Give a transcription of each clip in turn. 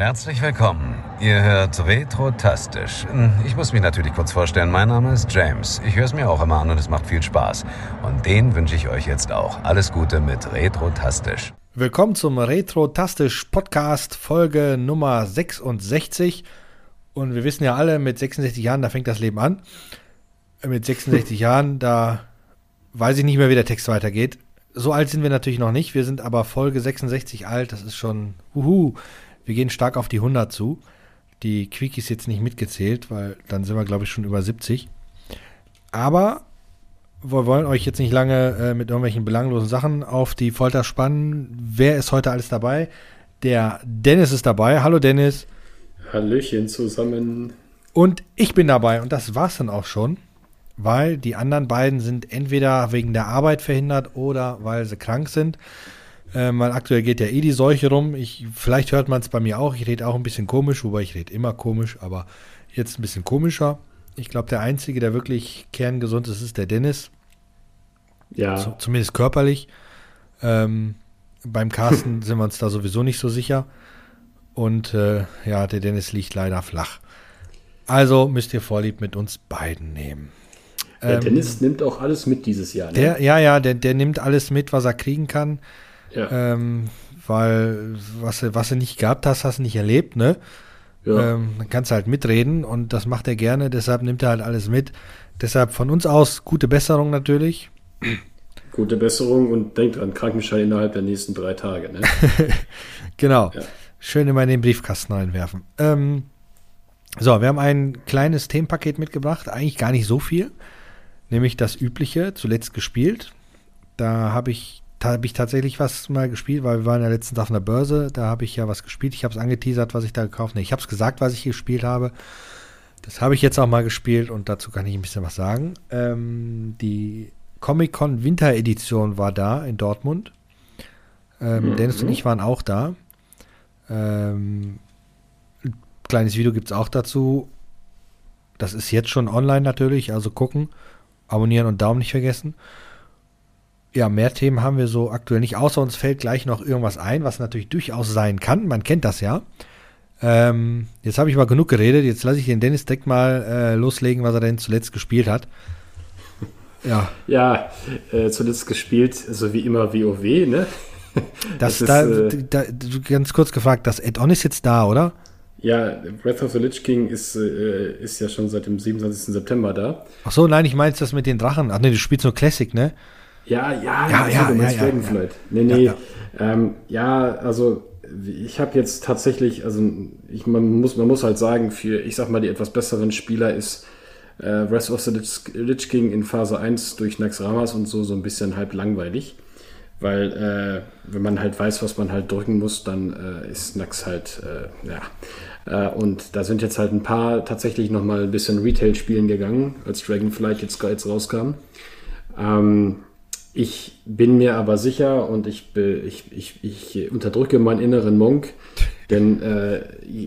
Herzlich willkommen. Ihr hört Retrotastisch. Ich muss mich natürlich kurz vorstellen. Mein Name ist James. Ich höre es mir auch immer an und es macht viel Spaß. Und den wünsche ich euch jetzt auch. Alles Gute mit Retrotastisch. Willkommen zum Retrotastisch Podcast Folge Nummer 66. Und wir wissen ja alle, mit 66 Jahren, da fängt das Leben an. Mit 66 Jahren, da weiß ich nicht mehr, wie der Text weitergeht. So alt sind wir natürlich noch nicht. Wir sind aber Folge 66 alt. Das ist schon, uhu. Wir gehen stark auf die 100 zu. Die Quickies jetzt nicht mitgezählt, weil dann sind wir, glaube ich, schon über 70. Aber wir wollen euch jetzt nicht lange äh, mit irgendwelchen belanglosen Sachen auf die Folter spannen. Wer ist heute alles dabei? Der Dennis ist dabei. Hallo Dennis. Hallöchen zusammen. Und ich bin dabei und das war's dann auch schon, weil die anderen beiden sind entweder wegen der Arbeit verhindert oder weil sie krank sind. Äh, weil aktuell geht ja eh die Seuche rum. Ich, vielleicht hört man es bei mir auch. Ich rede auch ein bisschen komisch, wobei ich rede immer komisch, aber jetzt ein bisschen komischer. Ich glaube, der Einzige, der wirklich kerngesund ist, ist der Dennis. Ja. Z zumindest körperlich. Ähm, beim Carsten sind wir uns da sowieso nicht so sicher. Und äh, ja, der Dennis liegt leider flach. Also müsst ihr Vorlieb mit uns beiden nehmen. Der ähm, Dennis nimmt auch alles mit dieses Jahr. Ne? Der, ja, ja, der, der nimmt alles mit, was er kriegen kann. Ja. Ähm, weil was, was du nicht gehabt hast, hast du nicht erlebt, ne? Ja. Ähm, dann kannst du halt mitreden und das macht er gerne, deshalb nimmt er halt alles mit. Deshalb von uns aus gute Besserung natürlich. Gute Besserung und denkt an Krankenschein innerhalb der nächsten drei Tage, ne? genau. Ja. Schön immer in den Briefkasten reinwerfen. Ähm, so, wir haben ein kleines Themenpaket mitgebracht, eigentlich gar nicht so viel. Nämlich das übliche, zuletzt gespielt. Da habe ich da habe ich tatsächlich was mal gespielt, weil wir waren ja letztens auf einer Börse, da habe ich ja was gespielt. Ich habe es angeteasert, was ich da gekauft habe. Ich habe es gesagt, was ich gespielt habe. Das habe ich jetzt auch mal gespielt und dazu kann ich ein bisschen was sagen. Ähm, die Comic-Con Winter-Edition war da in Dortmund. Ähm, mhm. Dennis und ich waren auch da. Ähm, ein kleines Video gibt es auch dazu. Das ist jetzt schon online natürlich, also gucken, abonnieren und Daumen nicht vergessen ja, mehr Themen haben wir so aktuell nicht, außer uns fällt gleich noch irgendwas ein, was natürlich durchaus sein kann. Man kennt das ja. Ähm, jetzt habe ich mal genug geredet. Jetzt lasse ich den Dennis direkt mal äh, loslegen, was er denn zuletzt gespielt hat. Ja. Ja, äh, zuletzt gespielt, so wie immer WoW, ne? Das, das da, ist, äh, da, ganz kurz gefragt, das Add-on ist jetzt da, oder? Ja, Breath of the Lich King ist, äh, ist ja schon seit dem 27. September da. Ach so, nein, ich meine das mit den Drachen. Ach ne, du spielst nur Classic, ne? Ja, ja, ja, ja, du meinst ja, Dragonflight. Ja, nee, nee. Ja, ähm, ja also ich habe jetzt tatsächlich, also ich, man, muss, man muss halt sagen, für, ich sag mal, die etwas besseren Spieler ist äh, Breath of the Lich, King in Phase 1 durch Naxramas und so so ein bisschen halb langweilig. Weil äh, wenn man halt weiß, was man halt drücken muss, dann äh, ist Nax halt, äh, ja. Äh, und da sind jetzt halt ein paar tatsächlich nochmal ein bisschen Retail spielen gegangen, als Dragonflight jetzt, jetzt rauskam. Ähm, ich bin mir aber sicher und ich, ich, ich, ich unterdrücke meinen inneren Monk, denn äh,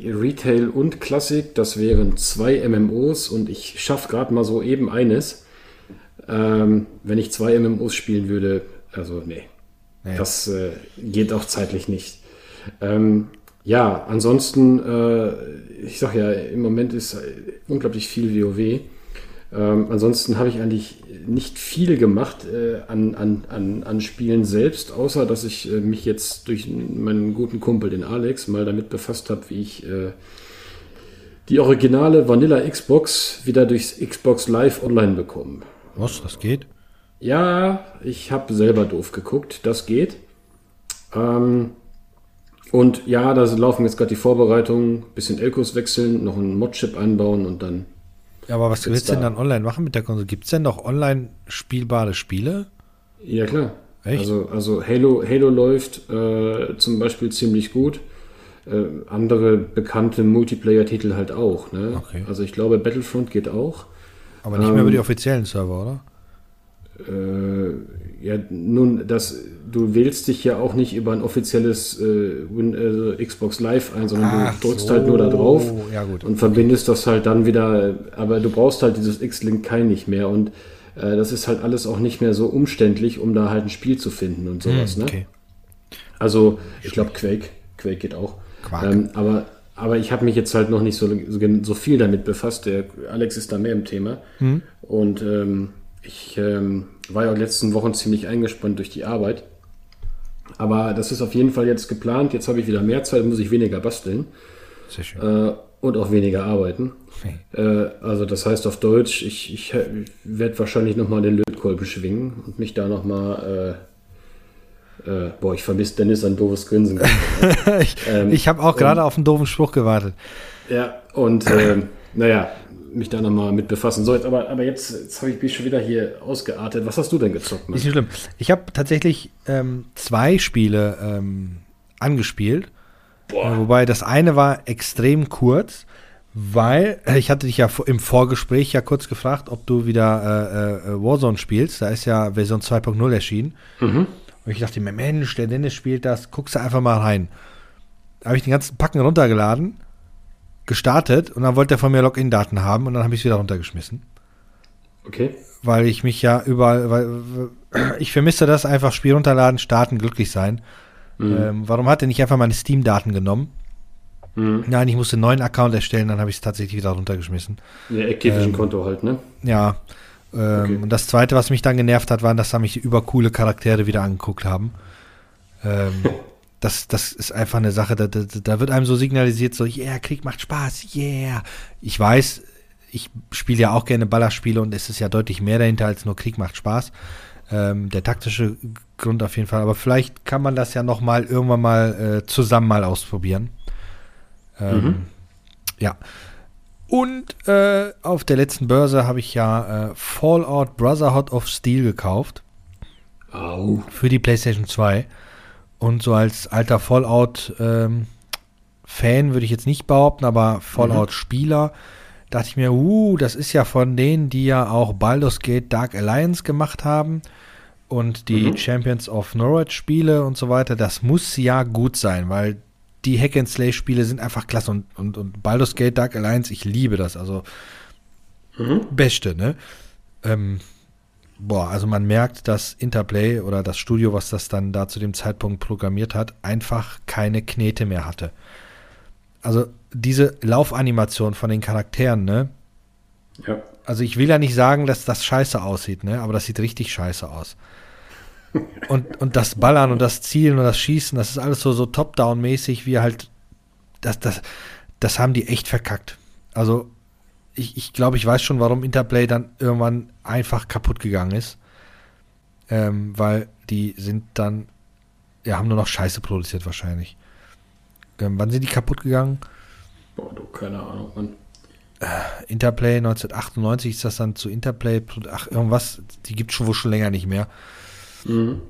Retail und Klassik, das wären zwei MMOs und ich schaffe gerade mal so eben eines. Ähm, wenn ich zwei MMOs spielen würde, also nee, ja. das äh, geht auch zeitlich nicht. Ähm, ja, ansonsten, äh, ich sag ja, im Moment ist unglaublich viel WoW. Ähm, ansonsten habe ich eigentlich nicht viel gemacht äh, an, an, an, an Spielen selbst, außer dass ich äh, mich jetzt durch meinen guten Kumpel, den Alex, mal damit befasst habe, wie ich äh, die originale Vanilla Xbox wieder durchs Xbox Live online bekomme. Was, das geht? Ja, ich habe selber doof geguckt, das geht. Ähm, und ja, da laufen jetzt gerade die Vorbereitungen, bisschen Elkos wechseln, noch einen Modchip einbauen und dann ja, aber was willst du denn dann online machen mit der Konsole? Gibt es denn noch online spielbare Spiele? Ja, klar. Echt? Also, also Halo, Halo läuft äh, zum Beispiel ziemlich gut. Äh, andere bekannte Multiplayer-Titel halt auch. Ne? Okay. Also ich glaube, Battlefront geht auch. Aber nicht ähm, mehr über die offiziellen Server, oder? Äh, ja, nun, das, du wählst dich ja auch nicht über ein offizielles äh, Win, äh, Xbox Live ein, sondern Ach du drückst so. halt nur da drauf ja, gut. und verbindest das halt dann wieder. Aber du brauchst halt dieses X-Link kein nicht mehr und äh, das ist halt alles auch nicht mehr so umständlich, um da halt ein Spiel zu finden und sowas. Hm, okay. ne? Also, ich glaube, Quake, Quake geht auch. Ähm, aber aber ich habe mich jetzt halt noch nicht so, so, so, viel damit befasst. Der Alex ist da mehr im Thema. Mhm. Und ähm, ich ähm, war ja in den letzten Wochen ziemlich eingespannt durch die Arbeit. Aber das ist auf jeden Fall jetzt geplant. Jetzt habe ich wieder mehr Zeit, muss ich weniger basteln. Sehr schön. Äh, und auch weniger arbeiten. Okay. Äh, also das heißt auf Deutsch, ich, ich werde wahrscheinlich nochmal den Lötkolben schwingen und mich da nochmal... Äh, äh, boah, ich vermisse Dennis ein doofes Grinsen. ich ähm, ich habe auch gerade auf einen doofen Spruch gewartet. Ja, und ähm, naja, mich da nochmal mit befassen. So, jetzt, aber, aber jetzt, jetzt habe ich mich schon wieder hier ausgeartet. Was hast du denn gezockt? Mann? Ist nicht schlimm. Ich habe tatsächlich ähm, zwei Spiele ähm, angespielt. Boah. Äh, wobei das eine war extrem kurz, weil äh, ich hatte dich ja im Vorgespräch ja kurz gefragt, ob du wieder äh, äh, Warzone spielst. Da ist ja Version 2.0 erschienen. Mhm. Und ich dachte mir, Mensch, der Dennis spielt das, guckst du einfach mal rein. Da habe ich den ganzen Packen runtergeladen, gestartet und dann wollte er von mir Login-Daten haben und dann habe ich es wieder runtergeschmissen. Okay. Weil ich mich ja überall, weil ich vermisse das einfach, Spiel runterladen, starten, glücklich sein. Mhm. Ähm, warum hat er nicht einfach meine Steam-Daten genommen? Mhm. Nein, ich musste einen neuen Account erstellen, dann habe ich es tatsächlich wieder runtergeschmissen. Ja, Activision-Konto ähm, halt, ne? Ja. Ähm, okay. Und das zweite, was mich dann genervt hat, war, dass da mich über coole Charaktere wieder angeguckt haben. Ähm, das, das ist einfach eine Sache, da, da, da, wird einem so signalisiert, so, yeah, Krieg macht Spaß, yeah. Ich weiß, ich spiele ja auch gerne Ballerspiele und es ist ja deutlich mehr dahinter als nur Krieg macht Spaß. Ähm, der taktische Grund auf jeden Fall. Aber vielleicht kann man das ja noch mal irgendwann mal äh, zusammen mal ausprobieren. Ähm, mhm. Ja. Und äh, auf der letzten Börse habe ich ja äh, Fallout Brotherhood of Steel gekauft. Oh. Für die PlayStation 2. Und so als alter Fallout-Fan ähm, würde ich jetzt nicht behaupten, aber Fallout-Spieler mhm. dachte ich mir, uh, das ist ja von denen, die ja auch Baldur's Gate Dark Alliance gemacht haben und die mhm. Champions of Norwich Spiele und so weiter. Das muss ja gut sein, weil die Hack and Slay Spiele sind einfach klasse und, und, und Baldur's Gate Dark Alliance, ich liebe das. Also mhm. beste, ne? Ähm, boah, also man merkt, dass Interplay oder das Studio, was das dann da zu dem Zeitpunkt programmiert hat, einfach keine Knete mehr hatte. Also diese Laufanimation von den Charakteren, ne? Ja. Also ich will ja nicht sagen, dass das scheiße aussieht, ne? Aber das sieht richtig scheiße aus. Und, und das Ballern und das Zielen und das Schießen, das ist alles so, so top-down-mäßig, wie halt, das, das, das haben die echt verkackt. Also, ich, ich glaube, ich weiß schon, warum Interplay dann irgendwann einfach kaputt gegangen ist. Ähm, weil die sind dann, ja, haben nur noch Scheiße produziert wahrscheinlich. Ähm, wann sind die kaputt gegangen? Boah, du, keine Ahnung, Mann. Äh, Interplay 1998 ist das dann zu Interplay, ach, irgendwas, die gibt es schon wohl schon länger nicht mehr. Mhm.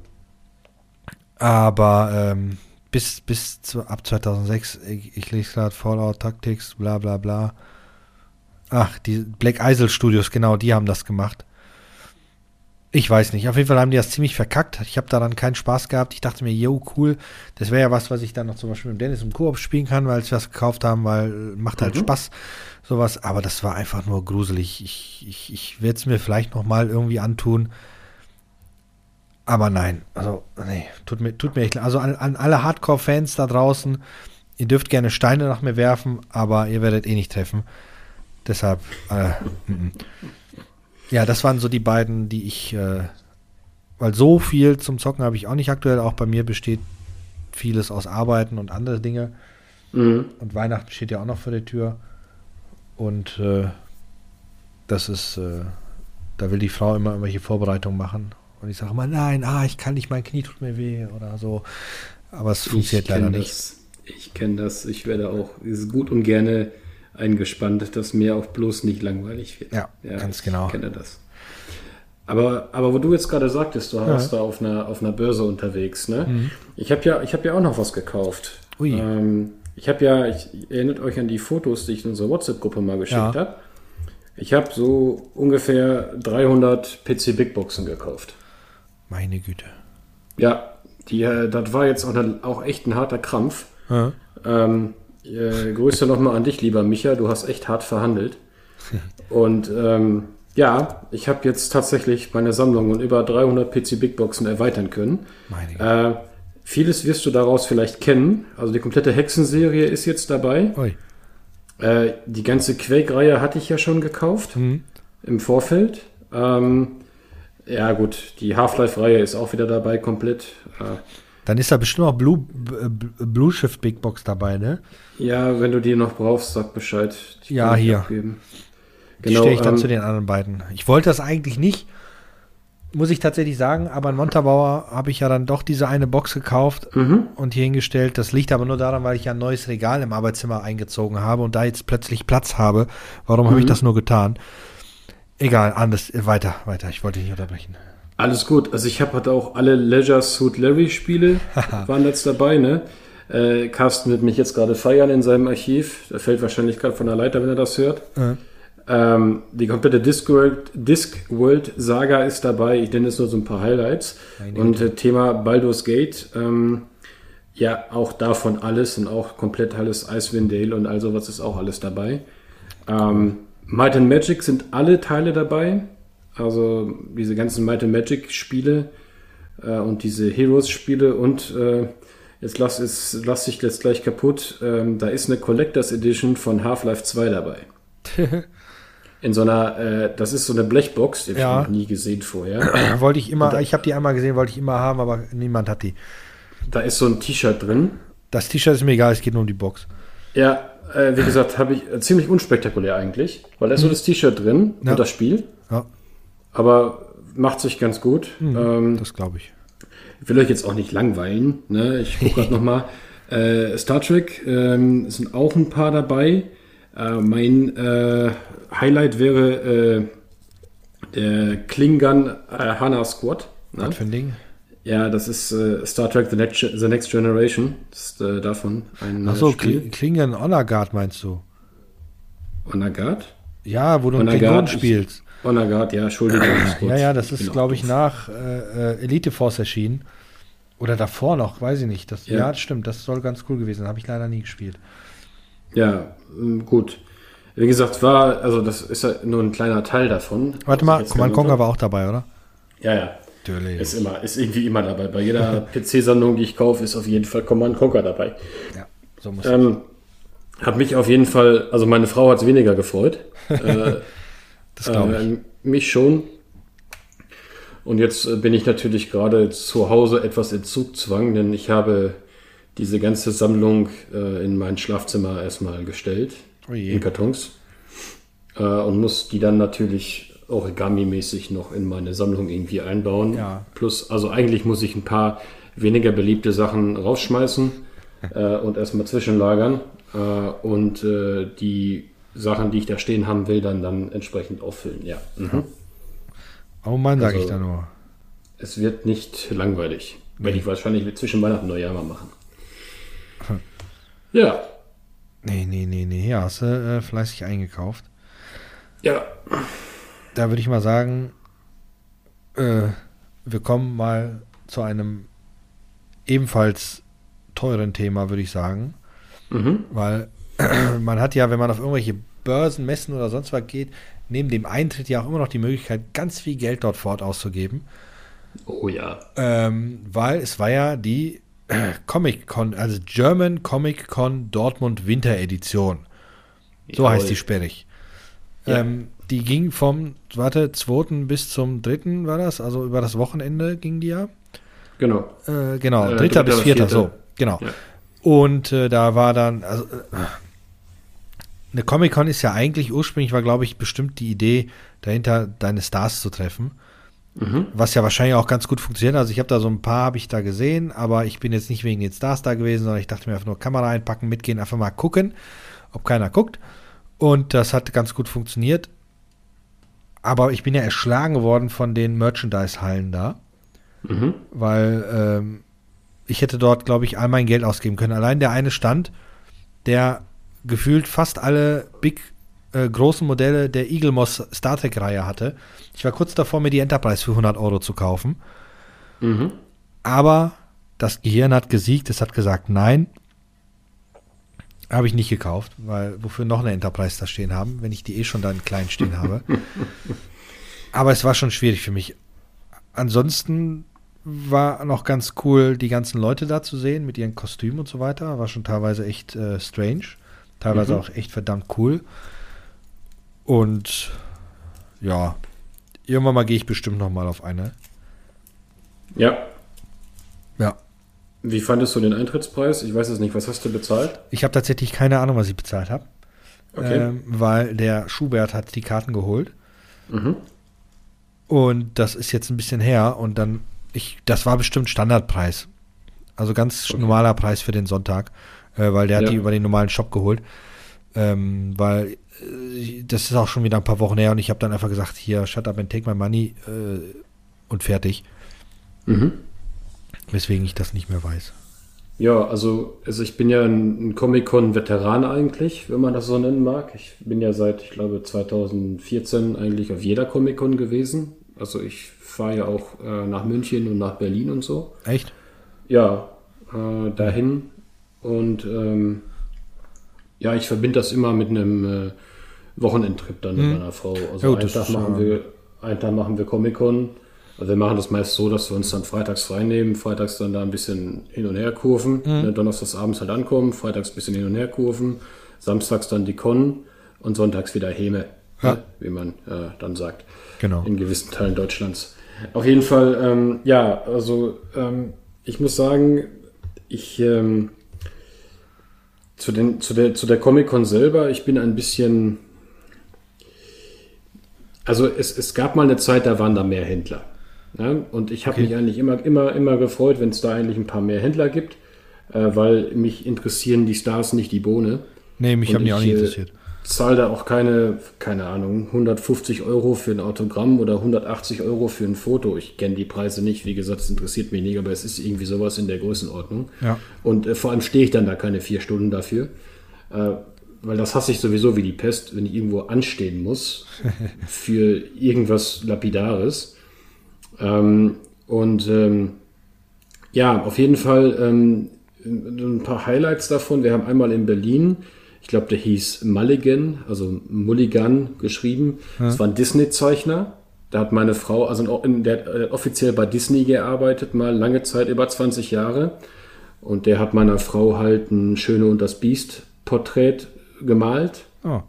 Aber ähm, bis, bis zu, ab 2006, ich, ich lese gerade Fallout Tactics, bla bla bla. Ach, die Black Eisel Studios, genau, die haben das gemacht. Ich weiß nicht. Auf jeden Fall haben die das ziemlich verkackt. Ich habe daran keinen Spaß gehabt. Ich dachte mir, yo, cool. Das wäre ja was, was ich dann noch zum Beispiel mit Dennis im Koop spielen kann, weil sie was gekauft haben, weil macht halt mhm. Spaß, sowas. Aber das war einfach nur gruselig. Ich, ich, ich werde es mir vielleicht noch mal irgendwie antun. Aber nein, also, nee, tut mir, tut mir echt leid. Also an, an alle Hardcore-Fans da draußen, ihr dürft gerne Steine nach mir werfen, aber ihr werdet eh nicht treffen. Deshalb, äh, m -m. ja, das waren so die beiden, die ich, äh, weil so viel zum Zocken habe ich auch nicht aktuell. Auch bei mir besteht vieles aus Arbeiten und andere Dinge. Mhm. Und Weihnachten steht ja auch noch vor der Tür. Und äh, das ist, äh, da will die Frau immer irgendwelche Vorbereitungen machen. Und ich sage immer, nein, ah, ich kann nicht, mein Knie tut mir weh oder so. Aber es funktioniert leider nicht. Das, ich kenne das. Ich werde auch ist gut und gerne eingespannt, dass mir auch bloß nicht langweilig wird. Ja, ja ganz genau. Ich kenne das. Aber, aber wo du jetzt gerade sagtest, du warst ja. da auf einer, auf einer Börse unterwegs, ne? Mhm. Ich habe ja, hab ja auch noch was gekauft. Ui. Ähm, ich habe ja, ich, erinnert euch an die Fotos, die ich in unserer WhatsApp-Gruppe mal geschickt ja. habe. Ich habe so ungefähr 300 PC Big Boxen gekauft. Meine Güte. Ja, die, äh, das war jetzt auch, eine, auch echt ein harter Krampf. Ja. Ähm, äh, Grüße nochmal an dich, lieber Micha. Du hast echt hart verhandelt. Und ähm, ja, ich habe jetzt tatsächlich meine Sammlung um über 300 PC Big Boxen erweitern können. Meine Güte. vieles wirst du daraus vielleicht kennen. Also die komplette Hexenserie ist jetzt dabei. Äh, die ganze Quake-Reihe hatte ich ja schon gekauft Mhm. im Vorfeld. Ähm, ja gut, die Half-Life-Reihe ist auch wieder dabei komplett. Äh, Dann ist da bestimmt auch Blue, B- Blue Shift Big Box dabei, ne? ja, wenn du die noch brauchst, sag Bescheid. Die Ja, hier. abgeben. Die Genau, stelle ich dann ähm, zu den anderen beiden. Ich wollte das eigentlich nicht, muss ich tatsächlich sagen, aber in Montabaur habe ich ja dann doch diese eine Box gekauft Mhm. und hier hingestellt. Das liegt aber nur daran, weil ich ja ein neues Regal im Arbeitszimmer eingezogen habe und da jetzt plötzlich Platz habe. Warum habe ich Mhm. das nur getan? Egal, anders, äh, weiter, weiter. Ich wollte dich nicht unterbrechen. Alles gut. Also ich habe halt auch alle Leisure Suit Larry Spiele waren jetzt dabei, ne? Äh, Carsten wird mich jetzt gerade feiern in seinem Archiv. Der fällt wahrscheinlich gerade von der Leiter, wenn er das hört. Äh. Ähm, die komplette Discworld, Discworld Saga ist dabei. Ich nenne jetzt nur so ein paar Highlights. Meine Und äh, Thema Baldur's Gate, ähm, ja, auch davon alles und auch komplett alles Icewind Dale und all sowas ist auch alles dabei. Ähm, Might and Magic sind alle Teile dabei. Also diese ganzen Might and Magic Spiele äh, und diese Heroes Spiele und äh, jetzt lass, es, lass dich jetzt gleich kaputt. Ähm, da ist eine Collectors Edition von Half-Life 2 dabei. In so einer, äh, das ist so eine Blechbox, die Ja. habe ich noch nie gesehen vorher. wollte ich immer, ich habe die einmal gesehen, wollte ich immer haben, aber niemand hat die. Da ist so ein T-Shirt drin. Das T-Shirt ist mir egal, es geht nur um die Box. Ja, äh, wie gesagt, habe ich äh, ziemlich unspektakulär eigentlich, weil da ist so das T-Shirt drin Ja. und das Spiel, Ja, aber macht sich ganz gut. Ähm, das glaube ich. Ich will euch jetzt auch nicht langweilen. Ne? Ich gucke gerade nochmal. Äh, Star Trek ähm, sind auch ein paar dabei. Äh, mein äh, Highlight wäre äh, der Klingon äh, Hana Squad. Ne? Was für ein Ding? Ja, das ist äh, Star Trek The Next, The Next Generation. Das ist davon ein Achso, äh, Spiel. Kling- Klingen Honor Guard meinst du? Onagard? Ja, wo du einen Honor Klingon Guard, spielst. Onagard, ja, Entschuldigung. kurz. Ja, ja, das ist, glaube ich, nach äh, äh, Elite Force erschienen. Oder davor noch, weiß ich nicht. Das, ja. Ja. das stimmt, das soll ganz cool gewesen sein. Habe ich leider nie gespielt. Ja, ähm, gut. Wie gesagt, war, also das ist ja nur ein kleiner Teil davon. Warte mal, Jetzt Command Conquer war auch dabei, oder? Ja, ja. Natürlich. Ist immer, ist irgendwie immer dabei. Bei jeder PC-Sammlung, die ich kaufe, ist auf jeden Fall Command Conquer dabei. Ja, so muss Ähm, hat mich auf jeden Fall, also meine Frau hat es weniger gefreut. äh, das glaube ich. äh, mich schon. Und jetzt äh, bin ich natürlich gerade zu Hause etwas in Zugzwang, denn ich habe diese ganze Sammlung äh, in mein Schlafzimmer erstmal gestellt, Oh in Kartons. Äh, und muss die dann natürlich Origami-mäßig noch in meine Sammlung irgendwie einbauen. Ja. Plus, also eigentlich muss ich ein paar weniger beliebte Sachen rausschmeißen äh, und erstmal zwischenlagern. Äh, und äh, die Sachen, die ich da stehen haben will, dann, dann entsprechend auffüllen. Ja. Mhm. Oh Mann, sage ich also- da nur. Es wird nicht langweilig. Werde ich wahrscheinlich zwischen Weihnachten und Neujahr mal machen. Ja. Nee, nee, nee, nee. Ja, hast du äh, fleißig eingekauft. Ja. Da würde ich mal sagen, äh, wir kommen mal zu einem ebenfalls teuren Thema, würde ich sagen. Mhm. Weil man hat ja, wenn man auf irgendwelche Börsen, Messen oder sonst was geht, neben dem Eintritt ja auch immer noch die Möglichkeit, ganz viel Geld dort fort auszugeben. Oh ja. Ähm, weil es war ja die äh, Comic Con, also German Comic Con Dortmund Winter Edition. So Jawohl. heißt die sperrig. Ja. Ähm, die ging vom, warte, 2. bis zum 3. war das, also über das Wochenende ging die ja. Genau. Äh, genau, Äh, 3. dritter bis bis 4. vierter. so, genau. Ja. Und äh, da war dann, also äh, eine Comic-Con ist ja eigentlich ursprünglich war, glaube ich, bestimmt die Idee, dahinter deine Stars zu treffen. Mhm. Was ja wahrscheinlich auch ganz gut funktioniert. Also ich habe da so ein paar, habe ich da gesehen, aber ich bin jetzt nicht wegen den Stars da gewesen, sondern ich dachte mir einfach nur Kamera einpacken, mitgehen, einfach mal gucken, ob keiner guckt. Und das hat ganz gut funktioniert. Aber ich bin ja erschlagen geworden von den Merchandise-Hallen da, Mhm. weil ähm, ich hätte dort, glaube ich, all mein Geld ausgeben können. Allein der eine Stand, der gefühlt fast alle big äh, großen Modelle der Eagle Moss Star Trek Reihe hatte. Ich war kurz davor, mir die Enterprise für 100 Euro zu kaufen. Mhm. Aber das Gehirn hat gesiegt, es hat gesagt, nein. Habe ich nicht gekauft, weil wofür noch eine Enterprise da stehen haben, wenn ich die eh schon da in klein stehen habe. Aber es war schon schwierig für mich. Ansonsten war noch ganz cool, die ganzen Leute da zu sehen mit ihren Kostümen und so weiter. War schon teilweise echt äh, strange. Teilweise Mhm. auch echt verdammt cool. Und ja, irgendwann mal gehe ich bestimmt noch mal auf eine. Ja. Ja. Wie fandest du den Eintrittspreis? Ich weiß es nicht. Was hast du bezahlt? Ich habe tatsächlich keine Ahnung, was ich bezahlt habe. Okay. Ähm, weil der Schubert hat die Karten geholt. Mhm. Und das ist jetzt ein bisschen her. Und dann, ich, das war bestimmt Standardpreis. Also ganz Okay. normaler Preis für den Sonntag. Äh, weil der hat Ja. die über den normalen Shop geholt. Ähm, weil äh, das ist auch schon wieder ein paar Wochen her. Und ich habe dann einfach gesagt, hier, shut up and take my money. Äh, und fertig. Mhm. Weswegen ich das nicht mehr weiß. Ja, also, also ich bin ja ein, ein Comic-Con-Veteran eigentlich, wenn man das so nennen mag. Ich bin ja seit, ich glaube, 2014 eigentlich auf jeder Comic-Con gewesen. Also ich fahre ja auch äh, nach München und nach Berlin und so. Echt? Ja, äh, dahin. Und ähm, ja, ich verbinde das immer mit einem äh, Wochenendtrip dann mit Hm. meiner Frau. Ja, Also gut, einen, Tag machen ja- wir, einen Tag machen wir Comic-Con. Also wir machen das meist so, dass wir uns dann freitags frei nehmen, freitags dann da ein bisschen hin und her kurven, Hm. ne, donnerstags abends halt ankommen, freitags ein bisschen hin und her kurven, samstags dann die Con und sonntags wieder Heme, Ja. ne, wie man äh, dann sagt Genau. in gewissen Teilen Deutschlands. Auf jeden Fall, ähm, ja, also ähm, ich muss sagen, ich ähm, zu, den, zu der, zu der Comic-Con selber, ich bin ein bisschen. Also es, es gab mal eine Zeit, da waren da mehr Händler. Ne? Und ich habe Okay. mich eigentlich immer, immer, immer gefreut, wenn es da eigentlich ein paar mehr Händler gibt, äh, weil mich interessieren die Stars nicht die Bohne Nee, mich Und haben die auch ich, nicht äh, interessiert. Zahle da auch keine, keine Ahnung, 150 Euro für ein Autogramm oder 180 Euro für ein Foto. Ich kenne die Preise nicht, wie gesagt, es interessiert mich nicht, aber es ist irgendwie sowas in der Größenordnung. Ja. Und äh, vor allem stehe ich dann da keine vier Stunden dafür, äh, weil das hasse ich sowieso wie die Pest, wenn ich irgendwo anstehen muss für irgendwas Lapidares. Ähm, und ähm, ja, auf jeden Fall ähm, ein paar Highlights davon. Wir haben einmal in Berlin, ich glaube, der hieß Mulligan, also Mulligan geschrieben. Das war ein Disney-Zeichner. Da hat meine Frau, also in- der hat äh, offiziell bei Disney gearbeitet, mal lange Zeit, über 20 Jahre. Und der hat meiner Frau halt ein Schöne und das Biest-Porträt gemalt. Oh.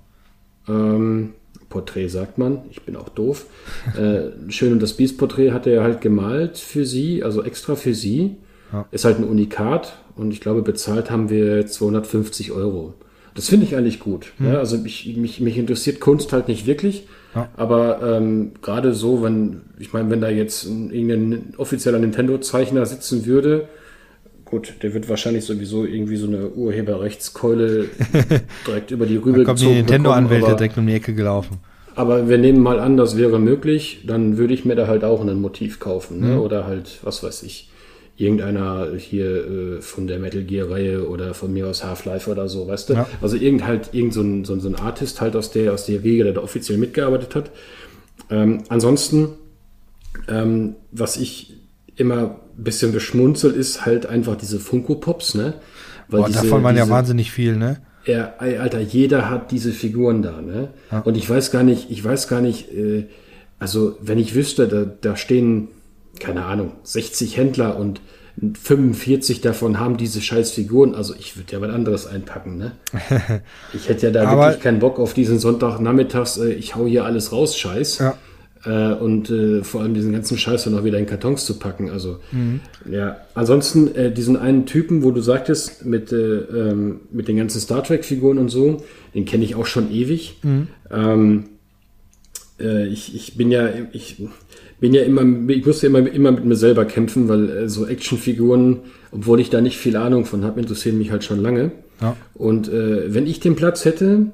Ähm, Porträt sagt man, ich bin auch doof. äh, Schön und das Biest-Porträt hat er halt gemalt für sie, also extra für sie. Ja. Ist halt ein Unikat und ich glaube, bezahlt haben wir 250 Euro. Das finde ich eigentlich gut. Ja, also mich, mich, mich interessiert Kunst halt nicht wirklich. Ja. Aber ähm, gerade so, wenn, ich meine, wenn da jetzt ein, irgendein offizieller Nintendo-Zeichner sitzen würde, gut, der wird wahrscheinlich sowieso irgendwie so eine Urheberrechtskeule direkt über die Da Rübe kommen die gezogen Nintendo-Anwälte direkt um die Ecke gelaufen. aber wir nehmen mal an, das wäre möglich, dann würde ich mir da halt auch ein Motiv kaufen. Mhm. Ne? Oder halt, was weiß ich, irgendeiner hier äh, von der Metal Gear-Reihe oder von mir aus Half-Life oder so, weißt du? Ja. Also irgend halt, irgend so ein, so, ein- so ein Artist halt aus der, aus der Riege, der da offiziell mitgearbeitet hat. Ähm, ansonsten, ähm, was ich immer ein bisschen beschmunzel, ist halt einfach diese Funko-Pops, ne? Weil Boah, diese- davon waren ja diese- wahnsinnig viel, ne? ja, Alter, jeder hat diese Figuren da, ne? Und ich weiß gar nicht, ich weiß gar nicht, äh, also wenn ich wüsste, da, da stehen, keine Ahnung, 60 Händler und 45 davon haben diese scheiß Figuren, also ich würde ja was anderes einpacken, ne? Ich hätte ja da wirklich keinen Bock auf diesen Sonntagnachmittags, äh, ich hau hier alles raus, Scheiß. Ja. Äh, und äh, vor allem diesen ganzen Scheiß dann auch wieder in Kartons zu packen. Also, Mhm. ja. Ansonsten, äh, diesen einen Typen, wo du sagtest, mit, äh, ähm, mit den ganzen Star Trek-Figuren und so, den kenne ich auch schon ewig. Mhm. Ähm, äh, ich, ich bin ja, ich bin ja immer, ich musste immer, immer mit mir selber kämpfen, weil äh, so Actionfiguren, obwohl ich da nicht viel Ahnung von habe, interessieren mich halt schon lange. Ja. Und äh, wenn ich den Platz hätte,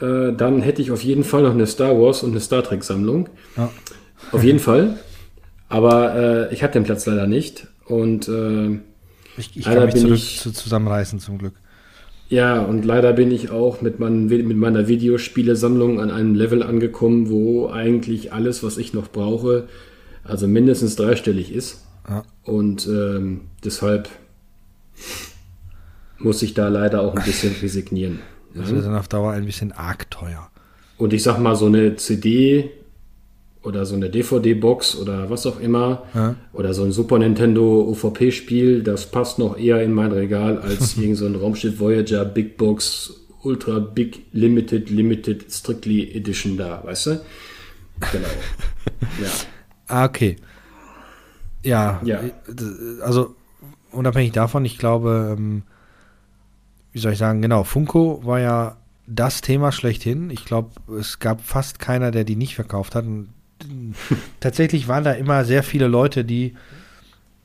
äh, dann hätte ich auf jeden Fall noch eine Star Wars und eine Star Trek Sammlung. Ja. Auf jeden Fall. Aber äh, ich hatte den Platz leider nicht. Und äh, Ich, ich kann mich bin zurück ich- zu, zusammenreißen, zum Glück. ja, und leider bin ich auch mit, mein, mit meiner Videospielesammlung an einem Level angekommen, wo eigentlich alles, was ich noch brauche, also mindestens dreistellig ist. Ja. Und ähm, deshalb muss ich da leider auch ein bisschen resignieren. Das wird dann auf Dauer ein bisschen arg teuer. Und ich sag mal, so eine CD oder so eine DVD-Box oder was auch immer ja. oder so ein Super Nintendo UVP-Spiel, das passt noch eher in mein Regal als irgend so ein Raumschiff Voyager Big Box Ultra Big Limited Limited Strictly Edition da, weißt du? Genau. ja. Ah, okay. Ja, ja. also unabhängig davon, ich glaube, ähm, wie soll ich sagen, genau, Funko war ja das Thema schlechthin. Ich glaube, es gab fast keiner, der die nicht verkauft hat. Und tatsächlich waren da immer sehr viele Leute, die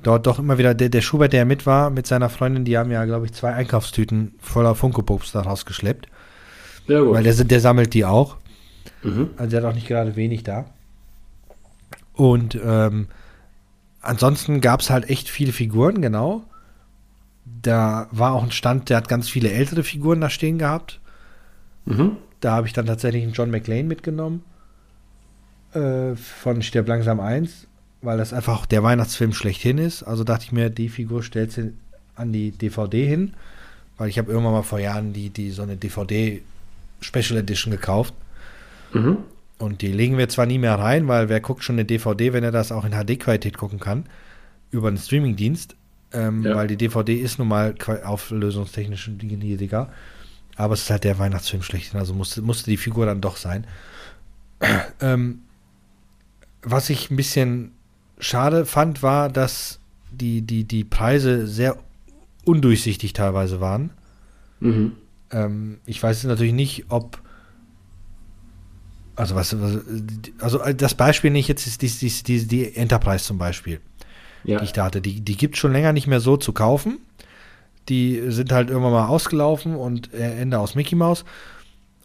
dort doch immer wieder, der, der Schubert, der mit war, mit seiner Freundin, die haben ja, glaube ich, zwei Einkaufstüten voller Funko-Pops daraus geschleppt. Ja, gut. Weil der, der sammelt die auch. Mhm. Also der hat auch nicht gerade wenig da. Und ähm, ansonsten gab es halt echt viele Figuren, genau. Da war auch ein Stand, der hat ganz viele ältere Figuren da stehen gehabt. Mhm. Da habe ich dann tatsächlich einen John McLean mitgenommen. Äh, von Stirb langsam 1, weil das einfach der Weihnachtsfilm schlechthin ist. Also dachte ich mir, die Figur stellt sie an die DVD hin, weil ich habe irgendwann mal vor Jahren die, die so eine DVD Special Edition gekauft. Mhm. Und die legen wir zwar nie mehr rein, weil wer guckt schon eine DVD, wenn er das auch in HD-Qualität gucken kann, über einen Streamingdienst, ähm, ja. weil die DVD ist nun mal auflösungstechnisch niedriger. Aber es ist halt der Weihnachtsfilm schlechthin, also musste, musste die Figur dann doch sein. ähm, was ich ein bisschen schade fand, war, dass die, die, die Preise sehr undurchsichtig teilweise waren. Mhm. Ähm, ich weiß natürlich nicht, ob also was, also das Beispiel nicht jetzt ist die, die, die, die Enterprise zum Beispiel, ja. die ich da hatte. Die, die gibt es schon länger nicht mehr so zu kaufen. Die sind halt irgendwann mal ausgelaufen und äh, Ende aus Mickey Mouse.